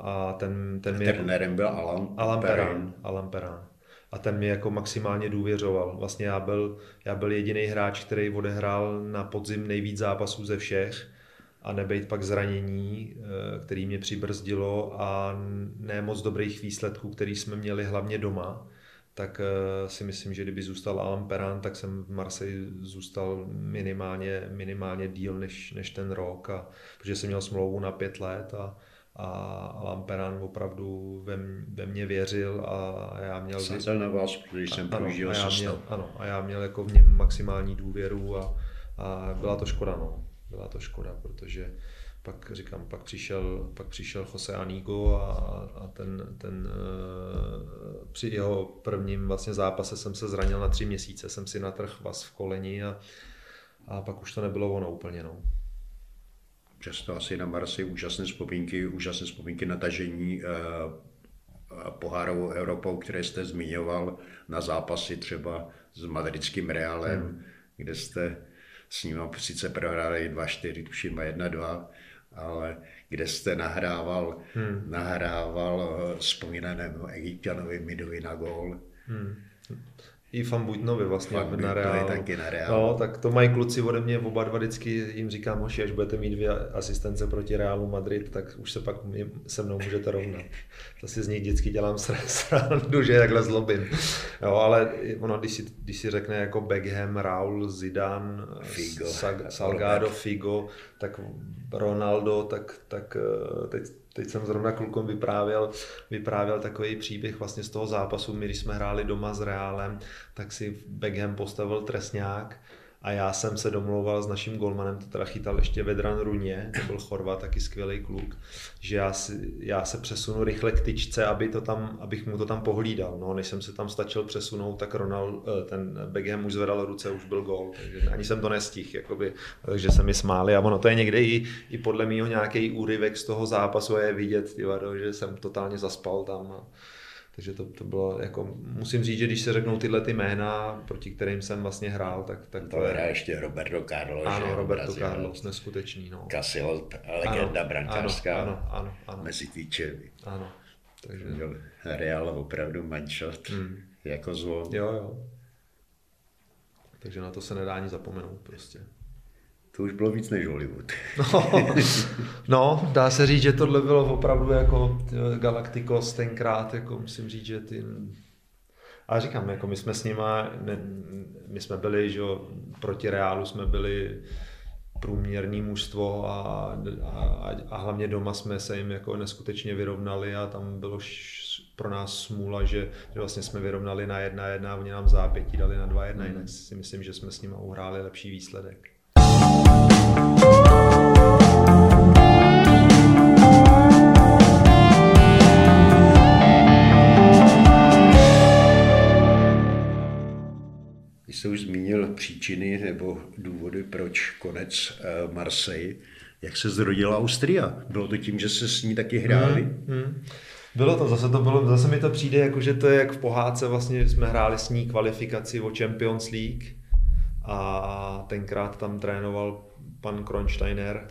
a ten, ten mě... Trenérem byl Alan, Alan Perán. Alan Perán a ten mi jako maximálně důvěřoval. Vlastně já byl, já byl jediný hráč, který odehrál na podzim nejvíc zápasů ze všech a nebejt pak zranění, eh, který mě přibrzdilo a ne moc dobrých výsledků, který jsme měli hlavně doma, tak eh, si myslím, že kdyby zůstal Alan Perán, tak jsem v Marseille zůstal minimálně, minimálně díl než, než ten rok, a, protože jsem měl smlouvu na pět let a, a Lamperan opravdu ve, ve mě věřil a já měl... Sázel na vás, protože jsem ano, a já měl, ano, a já měl jako v něm maximální důvěru a, a byla to škoda, no. Byla to škoda, protože pak říkám, pak přišel, pak přišel Jose Anigo a, a ten, ten eh, při jeho prvním vlastně zápase jsem se zranil na tři měsíce, jsem si natrh vás v koleni a, a pak už to nebylo ono úplně. No přesto asi na Marsi úžasné vzpomínky, úžasné vzpomínky na tažení eh, pohárovou Evropou, které jste zmiňoval, na zápasy třeba s madridským Realem, hmm. kde jste s ním sice prohráli 2-4, tuším a 1-2, ale kde jste nahrával, hmm. nahrával eh, vzpomínanému Egyptianovi Midovi na gól. Hmm i Buďnovi vlastně Fan na Real. taky na Real. No, tak to mají kluci ode mě oba dva vždycky, jim říkám, hoši, až budete mít dvě asistence proti Realu Madrid, tak už se pak se mnou můžete rovnat. To si z něj vždycky dělám srandu, že takhle zlobím. Jo, ale ono, když si, když si řekne jako Beckham, Raul, Zidane, Figo, Salgado, Figo, tak Ronaldo, tak, tak eh, teď teď jsem zrovna klukům vyprávěl, vyprávěl takový příběh vlastně z toho zápasu. My, když jsme hráli doma s Reálem, tak si Beckham postavil trestňák a já jsem se domlouval s naším golmanem, to teda chytal ještě Vedran Runě, to byl Chorvat, taky skvělý kluk, že já, si, já se přesunu rychle k tyčce, aby to tam, abych mu to tam pohlídal. No, než jsem se tam stačil přesunout, tak Ronald, eh, ten Beckham už zvedal ruce, už byl gol, takže ani jsem to nestihl, jakoby, takže se mi smáli a ono to je někde i, i podle mého nějaký úryvek z toho zápasu a je vidět, tyvado, že jsem totálně zaspal tam. A, takže to, to bylo jako, musím říct, že když se řeknou tyhle ty jména, proti kterým jsem vlastně hrál, tak, tak to, to je... ještě Roberto Carlos. Ano, Roberto Brazil, Carlos, neskutečný. No. Casillo, legenda ano, brankářská. Ano, ano, ano. Mezi týčemi. Ano. Takže... Real opravdu manšot, hmm. jako zlo. Jo, jo. Takže na to se nedá ani zapomenout prostě. To už bylo víc než Hollywood. No, no, dá se říct, že tohle bylo opravdu jako Galacticos tenkrát, jako musím říct, že ty... A říkám, jako my jsme s nima, my jsme byli, že jo, proti Reálu jsme byli průměrný mužstvo a, a, a hlavně doma jsme se jim jako neskutečně vyrovnali a tam bylo pro nás smůla, že, že vlastně jsme vyrovnali na jedna jedna a oni nám zápětí dali na dva jedna, jinak si myslím, že jsme s nimi uhráli lepší výsledek. Jste už zmínil příčiny nebo důvody, proč konec eh, Marseille. Jak se zrodila Austria? Bylo to tím, že se s ní taky hráli? Hmm, hmm. Bylo to, zase to bylo, zase mi to přijde, jako že to je jak v pohádce, vlastně jsme hráli s ní kvalifikaci o Champions League a tenkrát tam trénoval pan Kronsteiner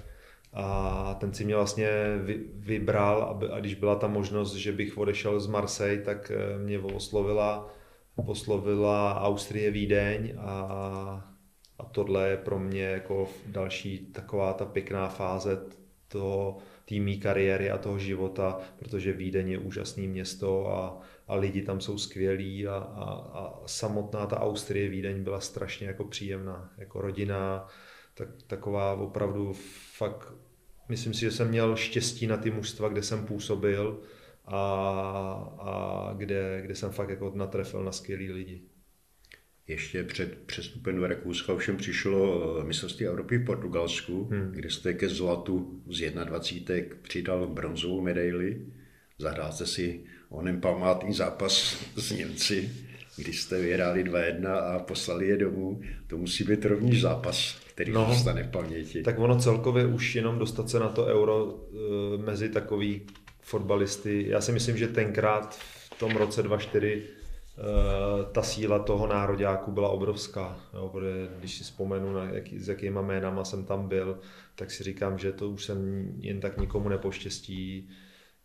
a ten si mě vlastně vy, vybral aby, a když byla ta možnost, že bych odešel z Marseille, tak eh, mě oslovila, oslovila Austrie Vídeň a, a tohle je pro mě jako další taková ta pěkná fáze toho, té mý kariéry a toho života, protože Vídeň je úžasné město a, a lidi tam jsou skvělí a, a, a samotná ta Austrie Vídeň byla strašně jako příjemná, jako rodina, tak, taková opravdu fakt, myslím si, že jsem měl štěstí na ty mužstva, kde jsem působil a, a kde, kde jsem fakt jako natrefil na skvělý lidi. Ještě před přestupem do Rakouska ovšem přišlo eh, mistrovství Evropy v Portugalsku, hmm. kde jste ke zlatu z 21 přidal bronzovou medaili. Zahrál jste si onen památný zápas s Němci, kdy jste vyhráli 2-1 a poslali je domů. To musí být rovněž zápas, který no, zůstane v paměti. Tak ono celkově už jenom dostat se na to euro e, mezi takový fotbalisty. Já si myslím, že tenkrát v tom roce 2004 Eh, ta síla toho nároďáku byla obrovská. Jo, protože když si vzpomenu, na jak, s jakýma jménama jsem tam byl, tak si říkám, že to už jsem jen tak nikomu nepoštěstí.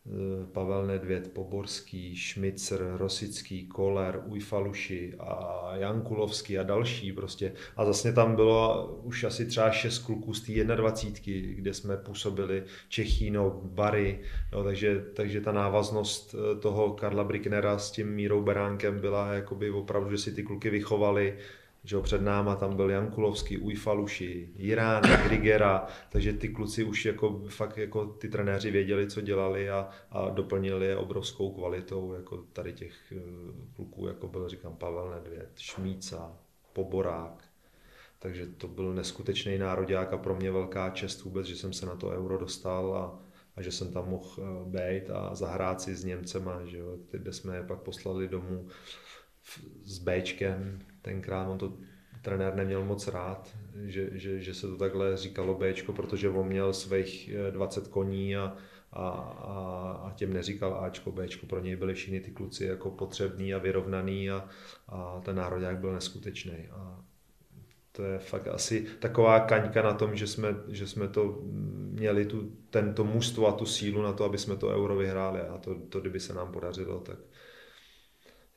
Eh, Pavel Nedvěd, Poborský, Šmicer, Rosický, Koller, Ujfaluši a Jankulovský a další prostě. A zase tam bylo už asi třeba šest kluků z té 21, kde jsme působili Čechíno, Bary, no, takže, takže ta návaznost eh, toho Karla Bricknera s tím Mírou Beránkem byla jakoby opravdu, že si ty kluky vychovali, že jo, před náma tam byl Jankulovský, Ujfaluši, Jirán, Grigera, takže ty kluci už jako fakt jako ty trenéři věděli, co dělali a, a doplnili je obrovskou kvalitou, jako tady těch eh, kluků, jako byl, říkám, Pavel Nedvěd, Šmíca, Poborák, takže to byl neskutečný národák a pro mě velká čest vůbec, že jsem se na to euro dostal a, a že jsem tam mohl eh, být a zahrát si s Němcema, že jo, kde jsme je pak poslali domů s Bčkem, tenkrát on to trenér neměl moc rád, že, že, že se to takhle říkalo Bčko, protože on měl svých 20 eh, koní a, a, a, a těm neříkal Ačko, Bčko, pro něj byli všichni ty kluci jako potřebný a vyrovnaný a, a ten národák byl neskutečný. A to je fakt asi taková kaňka na tom, že jsme, že jsme to měli tu, tento mužstvo a tu sílu na to, aby jsme to euro vyhráli a to, to kdyby se nám podařilo, tak,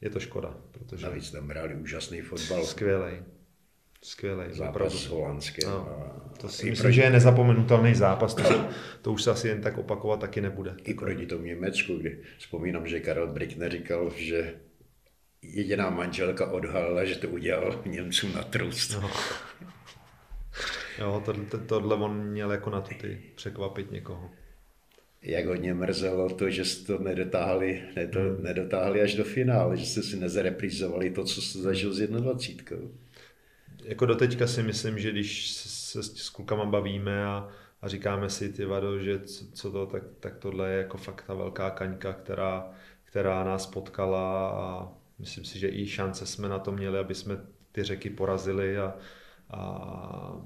je to škoda. Protože... Navíc tam hráli úžasný fotbal. Skvělej. Skvělej. Zápas opravdu. s Holandským. No, to si myslím, proti... že je nezapomenutelný zápas. To, se, to už se asi jen tak opakovat taky nebude. I proti tomu Německu, kdy vzpomínám, že Karel Brickner říkal, že jediná manželka odhalila, že to udělal Němcům na trust. No. Jo, tohle, tohle on měl jako na to ty překvapit někoho jak hodně mrzelo to, že jste to nedotáhli, nedo, hmm. nedotáhli až do finále, že jste si nezareprizovali to, co jste zažil s 21. Jako doteďka si myslím, že když se s klukama bavíme a, a říkáme si, ty vado, že co, co to, tak, tak tohle je jako fakt ta velká kaňka, která, která nás potkala a myslím si, že i šance jsme na to měli, aby jsme ty řeky porazili a, a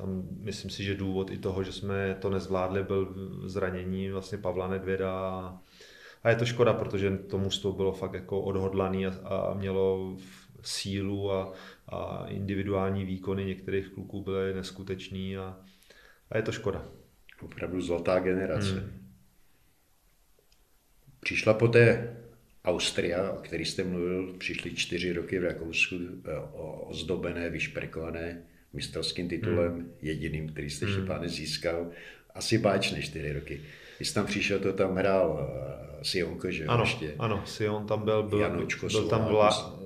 tam myslím si, že důvod i toho, že jsme to nezvládli, byl zranění vlastně Pavla Nedvěda a je to škoda, protože to mužstvo bylo fakt jako odhodlaný a, a mělo sílu a, a individuální výkony některých kluků byly neskutečný a, a je to škoda. Opravdu zlatá generace. Hmm. Přišla poté Austria, o který jste mluvil, přišly čtyři roky v Rakousku, eh, ozdobené, vyšperkované mistrovským titulem, hmm. jediným, který jste hmm. Štěpáne získal, asi báč než čtyři roky. Když jsi tam přišel, to tam hrál uh, Sionko, že ano, ještě. Ano, Sion tam byl, byl, Janočko, byl tam byla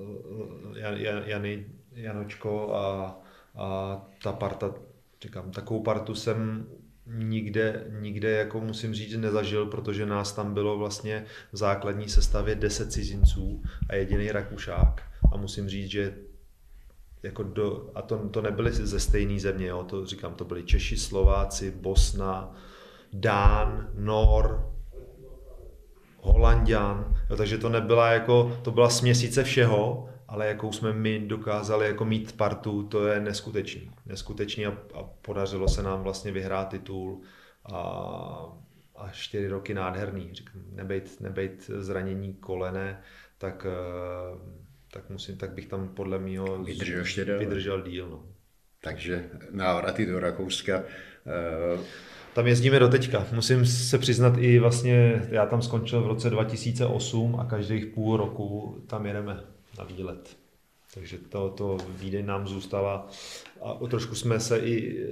Jan, Jan, Jany, Janočko a, a ta parta, říkám, takovou partu jsem nikde, nikde jako musím říct nezažil, protože nás tam bylo vlastně v základní sestavě 10 cizinců a jediný Rakušák. A musím říct, že jako do, a to, to nebyly ze stejné země, jo, to říkám, to byli Češi, Slováci, Bosna, Dán, Nor, Holandian, jo, takže to nebyla jako, to byla směsice všeho, ale jakou jsme my dokázali jako mít partu, to je neskutečný. Neskutečný a, a podařilo se nám vlastně vyhrát titul a, a čtyři roky nádherný. Říkám, nebejt, nebejt zranění kolene, tak, eh, tak, musím, tak bych tam podle mého vydržel, ještě vydržel díl. No. Takže návraty do Rakouska. Uh... Tam jezdíme do teďka. Musím se přiznat i vlastně, já tam skončil v roce 2008 a každých půl roku tam jedeme na výlet. Takže to, to Vídeň nám zůstala a o trošku jsme se i e,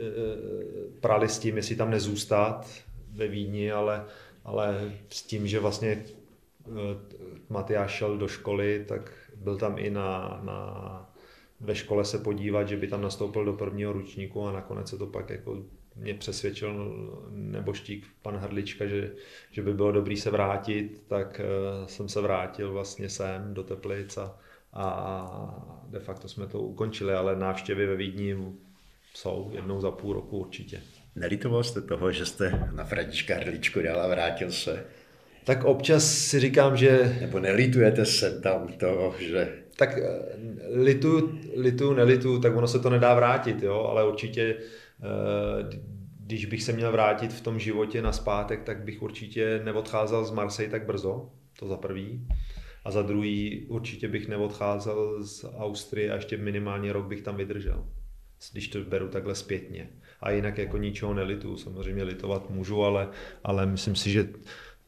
prali s tím, jestli tam nezůstat ve Vídni, ale, ale s tím, že vlastně e, Matyáš šel do školy, tak byl tam i na, na, ve škole se podívat, že by tam nastoupil do prvního ručníku a nakonec se to pak jako mě přesvědčil neboštík pan Hrdlička, že, že by bylo dobrý se vrátit, tak uh, jsem se vrátil vlastně sem do Teplic a, a de facto jsme to ukončili, ale návštěvy ve Vídni jsou jednou za půl roku určitě. Nelitoval jste toho, že jste na Františka Hrdličku dal a vrátil se? Tak občas si říkám, že... Nebo nelitujete se tam toho, že... Tak eh, lituju, lituju, nelituju, tak ono se to nedá vrátit, jo, ale určitě, eh, když bych se měl vrátit v tom životě na zpátek, tak bych určitě neodcházel z Marseille tak brzo, to za prvý. A za druhý určitě bych neodcházel z Austrie a ještě minimálně rok bych tam vydržel, když to beru takhle zpětně. A jinak jako ničeho nelitu, samozřejmě litovat můžu, ale, ale myslím si, že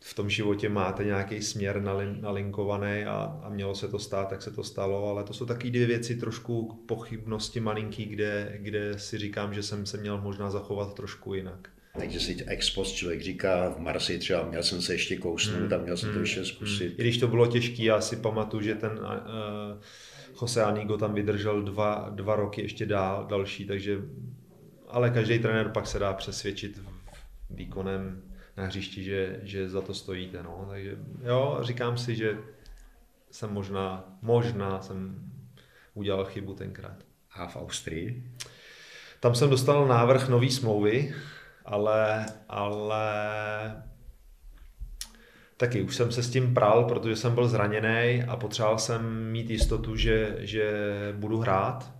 v tom životě máte nějaký směr nalinkovaný a, a mělo se to stát, tak se to stalo, ale to jsou taky dvě věci, trošku pochybnosti malinký, kde, kde si říkám, že jsem se měl možná zachovat trošku jinak. Takže si ex post člověk říká, v Marsi třeba měl jsem se ještě kousnout hmm. a měl jsem to hmm. ještě zkusit. Hmm. I když to bylo těžké, já si pamatuju, že ten uh, Jose Anigo tam vydržel dva, dva roky ještě dál, další, takže ale každý trenér pak se dá přesvědčit výkonem na hřišti, že, že za to stojíte. No. Takže jo, říkám si, že jsem možná, možná jsem udělal chybu tenkrát. A v Austrii? Tam jsem dostal návrh nové smlouvy, ale, ale taky už jsem se s tím pral, protože jsem byl zraněný a potřeboval jsem mít jistotu, že, že budu hrát.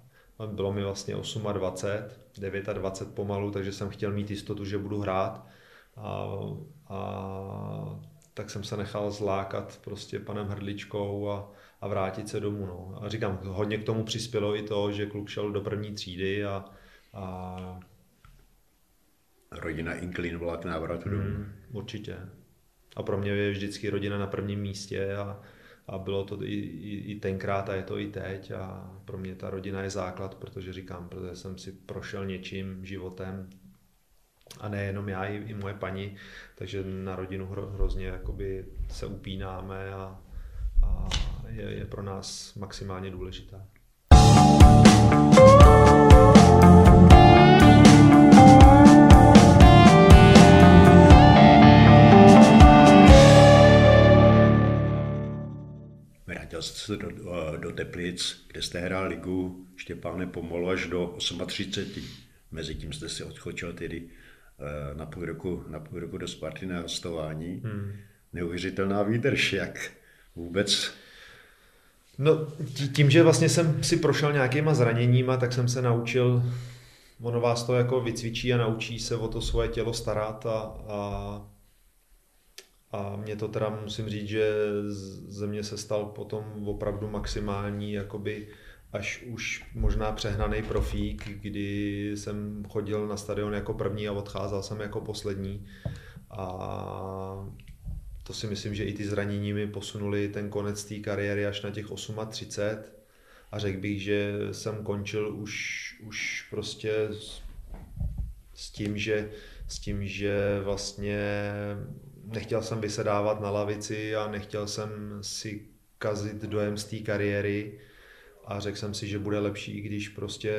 Bylo mi vlastně 28, 29 pomalu, takže jsem chtěl mít jistotu, že budu hrát. A, a tak jsem se nechal zlákat prostě panem Hrdličkou a, a vrátit se domů. No. A říkám, hodně k tomu přispělo i to, že kluk šel do první třídy a, a rodina inklinovala k návratu domů. Hmm, určitě. A pro mě je vždycky rodina na prvním místě a, a bylo to i, i, i tenkrát a je to i teď a pro mě ta rodina je základ, protože říkám, protože jsem si prošel něčím životem a nejenom já, i, i moje paní, takže na rodinu hro, hrozně jakoby se upínáme a, a je, je pro nás maximálně důležitá. jste do, do Teplic, kde jste hrál ligu Štěpáne pomalu až do 38. Mezitím jste si odchočil tedy na půl roku, na půl roku do Sparty na hostování. Hmm. Neuvěřitelná výdrž, jak vůbec No, tím, že vlastně jsem si prošel nějakýma zraněníma, tak jsem se naučil, ono vás to jako vycvičí a naučí se o to svoje tělo starat a, a a mě to teda musím říct, že ze mě se stal potom opravdu maximální, jakoby až už možná přehnaný profík, kdy jsem chodil na stadion jako první a odcházel jsem jako poslední. A to si myslím, že i ty zranění mi posunuli ten konec té kariéry až na těch 38. a řekl bych, že jsem končil už, už prostě s, s tím, že s tím, že vlastně nechtěl jsem vysedávat na lavici a nechtěl jsem si kazit dojem z té kariéry a řekl jsem si, že bude lepší, když prostě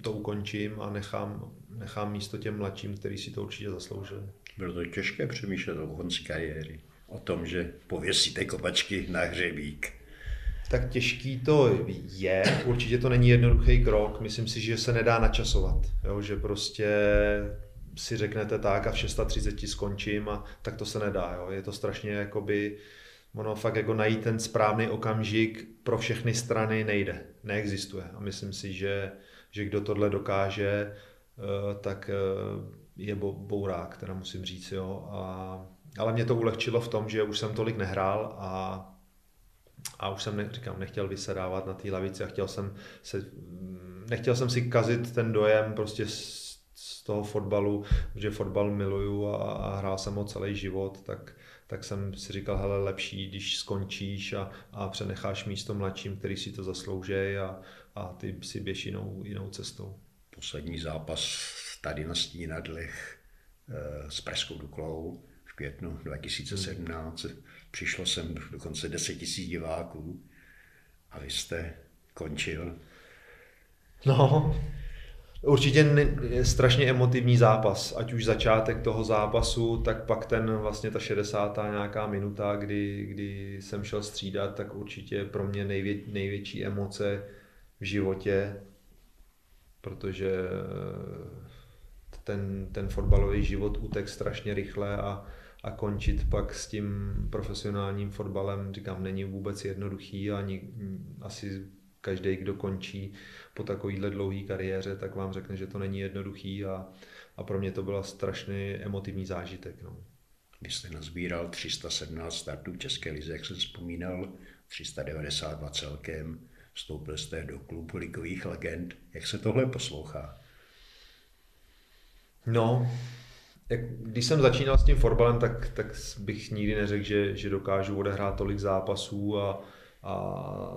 to ukončím a nechám, nechám místo těm mladším, kteří si to určitě zasloužili. Bylo to těžké přemýšlet o konci kariéry, o tom, že pověsíte kopačky na hřebík. Tak těžký to je, určitě to není jednoduchý krok, myslím si, že se nedá načasovat, jo? že prostě si řeknete tak a v 6.30 skončím a tak to se nedá. Jo? Je to strašně jakoby, ono fakt jako najít ten správný okamžik pro všechny strany nejde, neexistuje. A myslím si, že, že kdo tohle dokáže, eh, tak eh, je bourák, teda musím říct. Jo? A, ale mě to ulehčilo v tom, že už jsem tolik nehrál a a už jsem, ne, říkám, nechtěl vysedávat na té lavici a chtěl jsem se, nechtěl jsem si kazit ten dojem prostě toho fotbalu, že fotbal miluju a, a hrál jsem ho celý život, tak, tak jsem si říkal, hele, lepší, když skončíš a, a přenecháš místo mladším, který si to zaslouží a, a ty si běž jinou, jinou cestou. Poslední zápas tady na Stínadlech e, s Preskou Duklou v květnu 2017. Hmm. Přišlo sem dokonce 10 tisíc diváků a vy jste končil. No, Určitě je strašně emotivní zápas, ať už začátek toho zápasu, tak pak ten vlastně ta 60. nějaká minuta, kdy, kdy jsem šel střídat, tak určitě pro mě nejvě, největší emoce v životě, protože ten, ten fotbalový život utek strašně rychle a, a končit pak s tím profesionálním fotbalem, říkám, není vůbec jednoduchý ani asi každý, kdo končí po takovýhle dlouhé kariéře, tak vám řekne, že to není jednoduchý a, a pro mě to byl strašný emotivní zážitek. No. Vy jste nazbíral 317 startů v České lize, jak jsem vzpomínal, 392 celkem, vstoupil jste do klubu ligových legend. Jak se tohle poslouchá? No, jak, když jsem začínal s tím fotbalem, tak, tak bych nikdy neřekl, že, že dokážu odehrát tolik zápasů a, a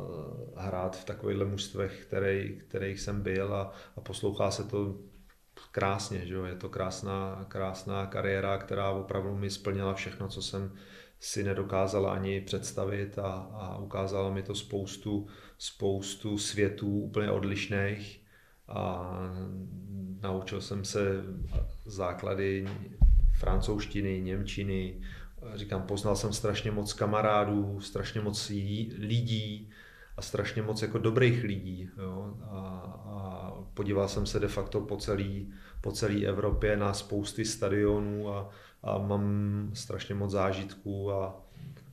hrát v takovýchhle mužstvech, který, kterých jsem byl a, a poslouchá se to krásně, že jo? je to krásná, krásná kariéra, která opravdu mi splnila všechno, co jsem si nedokázal ani představit a, a ukázala mi to spoustu, spoustu světů úplně odlišných a naučil jsem se základy francouzštiny, němčiny, říkám, poznal jsem strašně moc kamarádů, strašně moc lidí a strašně moc jako dobrých lidí. Jo? A, a podíval jsem se de facto po celé po celý Evropě na spousty stadionů a, a mám strašně moc zážitků a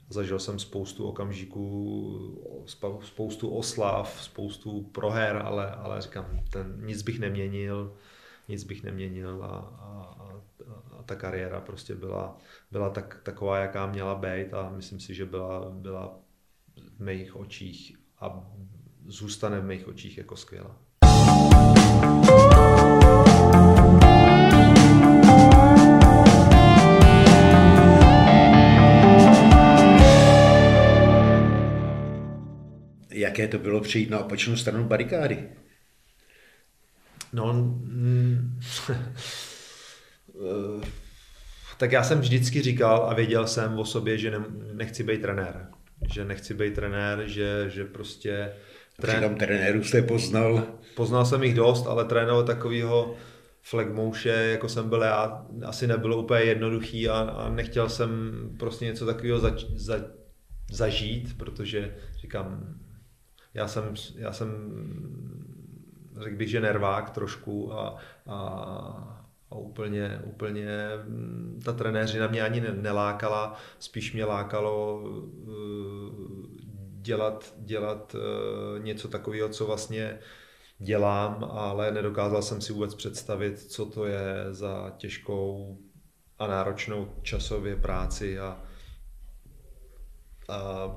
zažil jsem spoustu okamžiků, spoustu oslav, spoustu proher, ale, ale říkám, ten, nic bych neměnil, nic bych neměnil a, a ta kariéra prostě byla, byla tak, taková, jaká měla být a myslím si, že byla, byla v mých očích a zůstane v mých očích jako skvělá. Jaké to bylo přijít na opačnou stranu barikády? No, mm, tak já jsem vždycky říkal a věděl jsem o sobě, že ne, nechci být trenér. Že nechci být trenér, že, že prostě... Trén... Přitom trenéru jste poznal? Poznal jsem jich dost, ale trénovat takového flagmouše, jako jsem byl já, asi nebylo úplně jednoduchý a, a nechtěl jsem prostě něco takového za, za, zažít, protože říkám, já jsem, já jsem řekl bych, že nervák trošku a, a a úplně, úplně mm, ta trenéřina mě ani nelákala, spíš mě lákalo eh, dělat, dělat eh, něco takového, co vlastně dělám, ale nedokázal jsem si vůbec představit, co to je za těžkou a náročnou časově práci a, a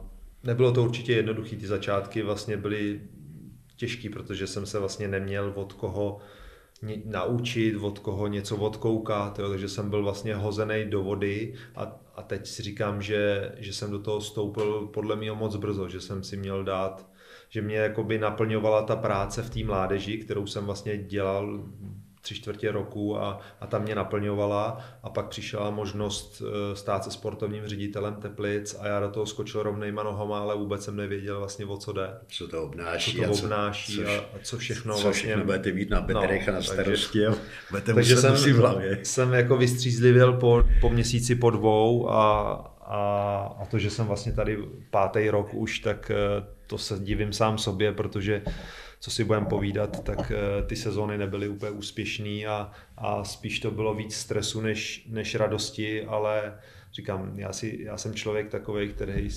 nebylo to určitě jednoduché, ty začátky vlastně byly těžké, protože jsem se vlastně neměl od koho naučit, od koho něco odkoukat, jo, takže jsem byl vlastně hozený do vody a, a teď si říkám, že, že jsem do toho stoupil podle mě moc brzo, že jsem si měl dát že mě jakoby naplňovala ta práce v té mládeži, kterou jsem vlastně dělal tři čtvrtě roku a, a ta mě naplňovala a pak přišla možnost eh, stát se sportovním ředitelem Teplic a já do toho skočil rovnejma nohama, ale vůbec jsem nevěděl vlastně o co jde. Co to obnáší. Co to obnáší co, a, a co všechno co vlastně. všechno budete mít na bedrech no, a na starosti takže, a budete takže jsem, v hlavě. jsem jako vystřízlivěl po, po měsíci, po dvou a, a, a to, že jsem vlastně tady pátý rok už, tak eh, to se divím sám sobě, protože co si budeme povídat, tak eh, ty sezóny nebyly úplně úspěšný a, a spíš to bylo víc stresu než, než radosti, ale říkám, já, si, já jsem člověk takový, který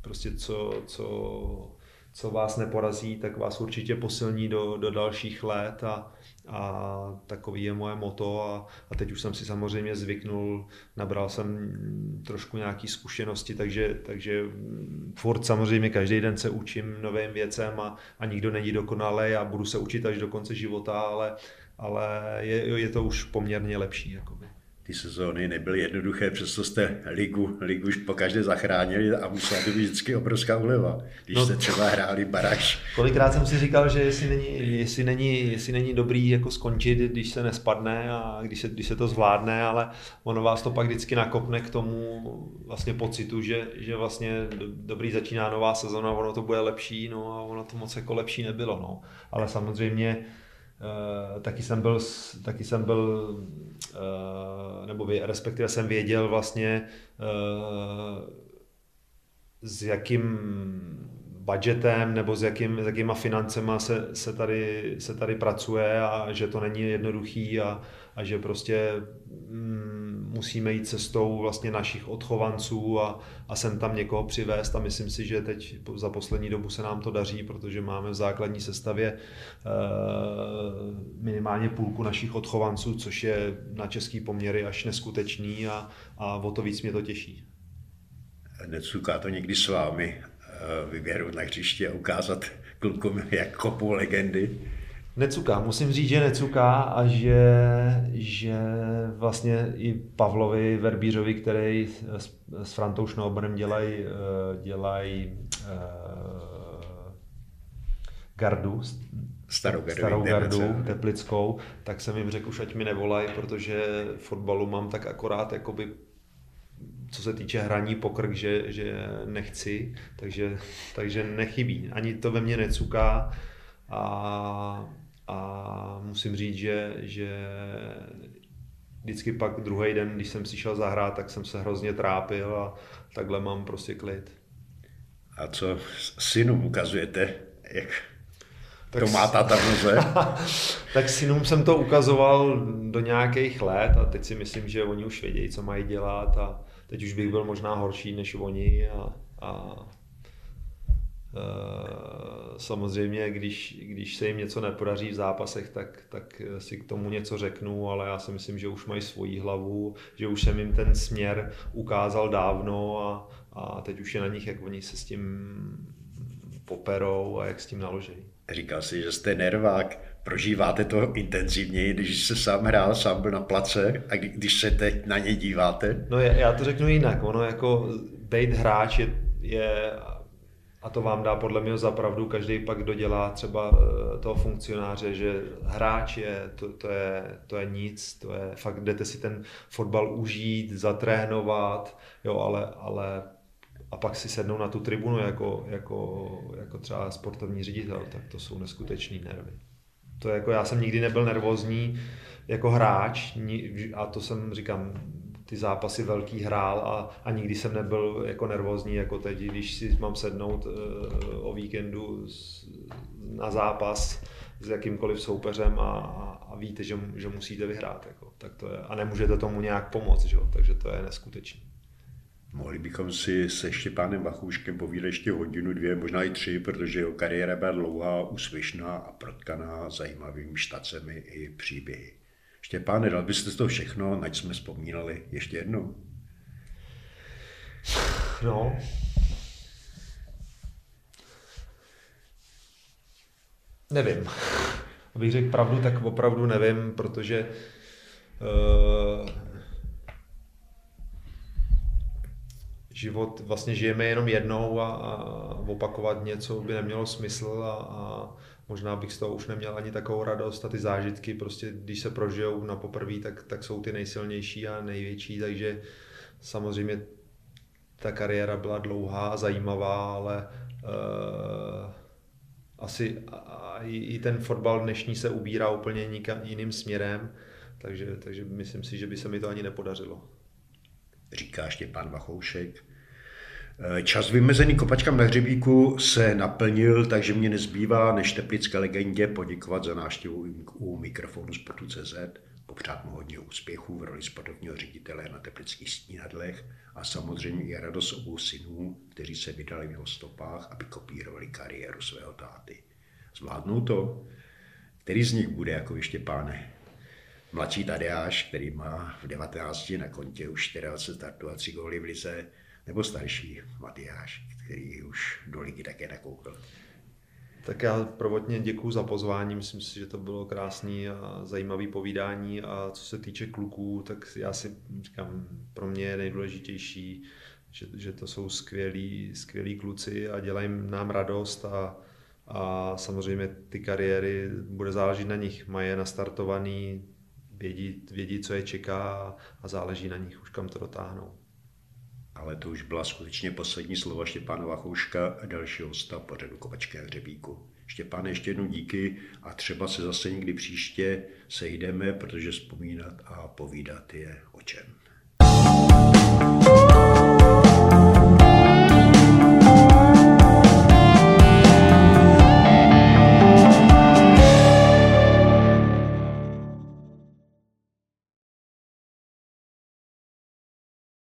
prostě co, co, co vás neporazí, tak vás určitě posilní do, do dalších let a, a takový je moje moto a, a teď už jsem si samozřejmě zvyknul, nabral jsem trošku nějaký zkušenosti, takže, takže furt samozřejmě každý den se učím novým věcem a, a nikdo není dokonalý a budu se učit až do konce života, ale, ale je, je to už poměrně lepší. Jakoby ty sezóny nebyly jednoduché, přesto jste ligu, ligu už po každé zachránili a musela to být vždycky obrovská uleva, když no, jste třeba hráli baraš. Kolikrát jsem si říkal, že jestli není, jestli není, jestli není dobrý jako skončit, když se nespadne a když se, když se to zvládne, ale ono vás to pak vždycky nakopne k tomu vlastně pocitu, že, že vlastně dobrý začíná nová sezona, ono to bude lepší, no a ono to moc jako lepší nebylo, no. Ale samozřejmě Uh, taky jsem byl, taky jsem byl uh, nebo respektive jsem věděl vlastně uh, s jakým budgetem nebo s, jakým, s jakýma financema se, se, tady, se tady pracuje a že to není jednoduchý a, a že prostě mm, musíme jít cestou vlastně našich odchovanců a, a sem tam někoho přivést a myslím si, že teď za poslední dobu se nám to daří, protože máme v základní sestavě e, minimálně půlku našich odchovanců, což je na český poměry až neskutečný a, a o to víc mě to těší. Necuká to někdy s vámi eh, vyběhnout na hřiště a ukázat klukům, jak kopou legendy? Necuká, musím říct, že necuká a že, že vlastně i Pavlovi Verbířovi, který s, s Frantou Schnauberem dělají dělaj, uh, gardu, starou gardu, starou gardu teplickou, tak jsem jim řekl už, ať mi nevolají, protože fotbalu mám tak akorát jakoby co se týče hraní pokrk, že, že nechci, takže, takže nechybí. Ani to ve mně necuká a musím říct, že, že vždycky pak druhý den, když jsem si šel zahrát, tak jsem se hrozně trápil a takhle mám prostě klid. A co synům ukazujete, jak tak to má táta v tak synům jsem to ukazoval do nějakých let a teď si myslím, že oni už vědějí, co mají dělat a teď už bych byl možná horší než oni a, a samozřejmě, když, když se jim něco nepodaří v zápasech, tak, tak si k tomu něco řeknu, ale já si myslím, že už mají svoji hlavu, že už jsem jim ten směr ukázal dávno a, a teď už je na nich, jak oni se s tím poperou a jak s tím naloží. Říkal si, že jste nervák, prožíváte to intenzivněji, když se sám hrál, sám byl na place a když se teď na ně díváte? No já to řeknu jinak, ono jako být hráč je, je a to vám dá podle mě zapravdu každý pak, kdo dělá třeba eh, toho funkcionáře, že hráč je, to, to, je, to je nic, to je fakt, jdete si ten fotbal užít, zatrénovat, jo, ale, ale a pak si sednou na tu tribunu jako, jako, jako třeba sportovní ředitel, tak to jsou neskutečný nervy. To je jako, já jsem nikdy nebyl nervózní jako hráč a to jsem, říkám, ty zápasy velký hrál a, a nikdy jsem nebyl jako nervózní jako teď, když si mám sednout uh, o víkendu na zápas s jakýmkoliv soupeřem a, a, víte, že, že musíte vyhrát. Jako, tak to je, a nemůžete tomu nějak pomoct, že? takže to je neskutečné. Mohli bychom si se Štěpánem Vachůškem povídat ještě hodinu, dvě, možná i tři, protože jeho kariéra byla dlouhá, úspěšná a protkaná zajímavými štacemi i příběhy. Štěpáne, dal byste to všechno, nač jsme vzpomínali ještě jednou? No. Nevím. Abych řekl pravdu, tak opravdu nevím, protože uh, život vlastně žijeme jenom jednou a, a opakovat něco by nemělo smysl a, a možná bych z toho už neměl ani takovou radost a ty zážitky prostě, když se prožijou na poprví, tak, tak jsou ty nejsilnější a největší, takže samozřejmě ta kariéra byla dlouhá a zajímavá, ale uh, asi a i, i ten fotbal dnešní se ubírá úplně nikam jiným směrem, takže, takže myslím si, že by se mi to ani nepodařilo. Říká Štěpán Vachoušek. Eh, čas vymezený kopačkám na hřebíku se naplnil, takže mě nezbývá než teplické legendě poděkovat za návštěvu u mikrofonu Sportu.cz, popřát mu hodně úspěchů v roli sportovního ředitele na teplických stínadlech a samozřejmě i radost obou synů, kteří se vydali v jeho stopách, aby kopírovali kariéru svého táty. Zvládnou to? Který z nich bude jako ještě páne? Mladší Tadeáš, který má v 19 na kontě už 24 startů a 3 góly v lize, nebo starší Matyáš, který už do ligy také nakoukl. Tak já prvotně děkuji za pozvání, myslím si, že to bylo krásný a zajímavý povídání a co se týče kluků, tak já si říkám, pro mě je nejdůležitější, že, že to jsou skvělí, skvělí kluci a dělají nám radost a, a samozřejmě ty kariéry bude záležet na nich, mají nastartovaný, vědí, vědí, co je čeká a záleží na nich už kam to dotáhnou. Ale to už byla skutečně poslední slova Štěpána Vachouška a dalšího hosta pořadu Kovačské hřebíku. Štěpán, ještě jednou díky a třeba se zase někdy příště sejdeme, protože vzpomínat a povídat je o čem.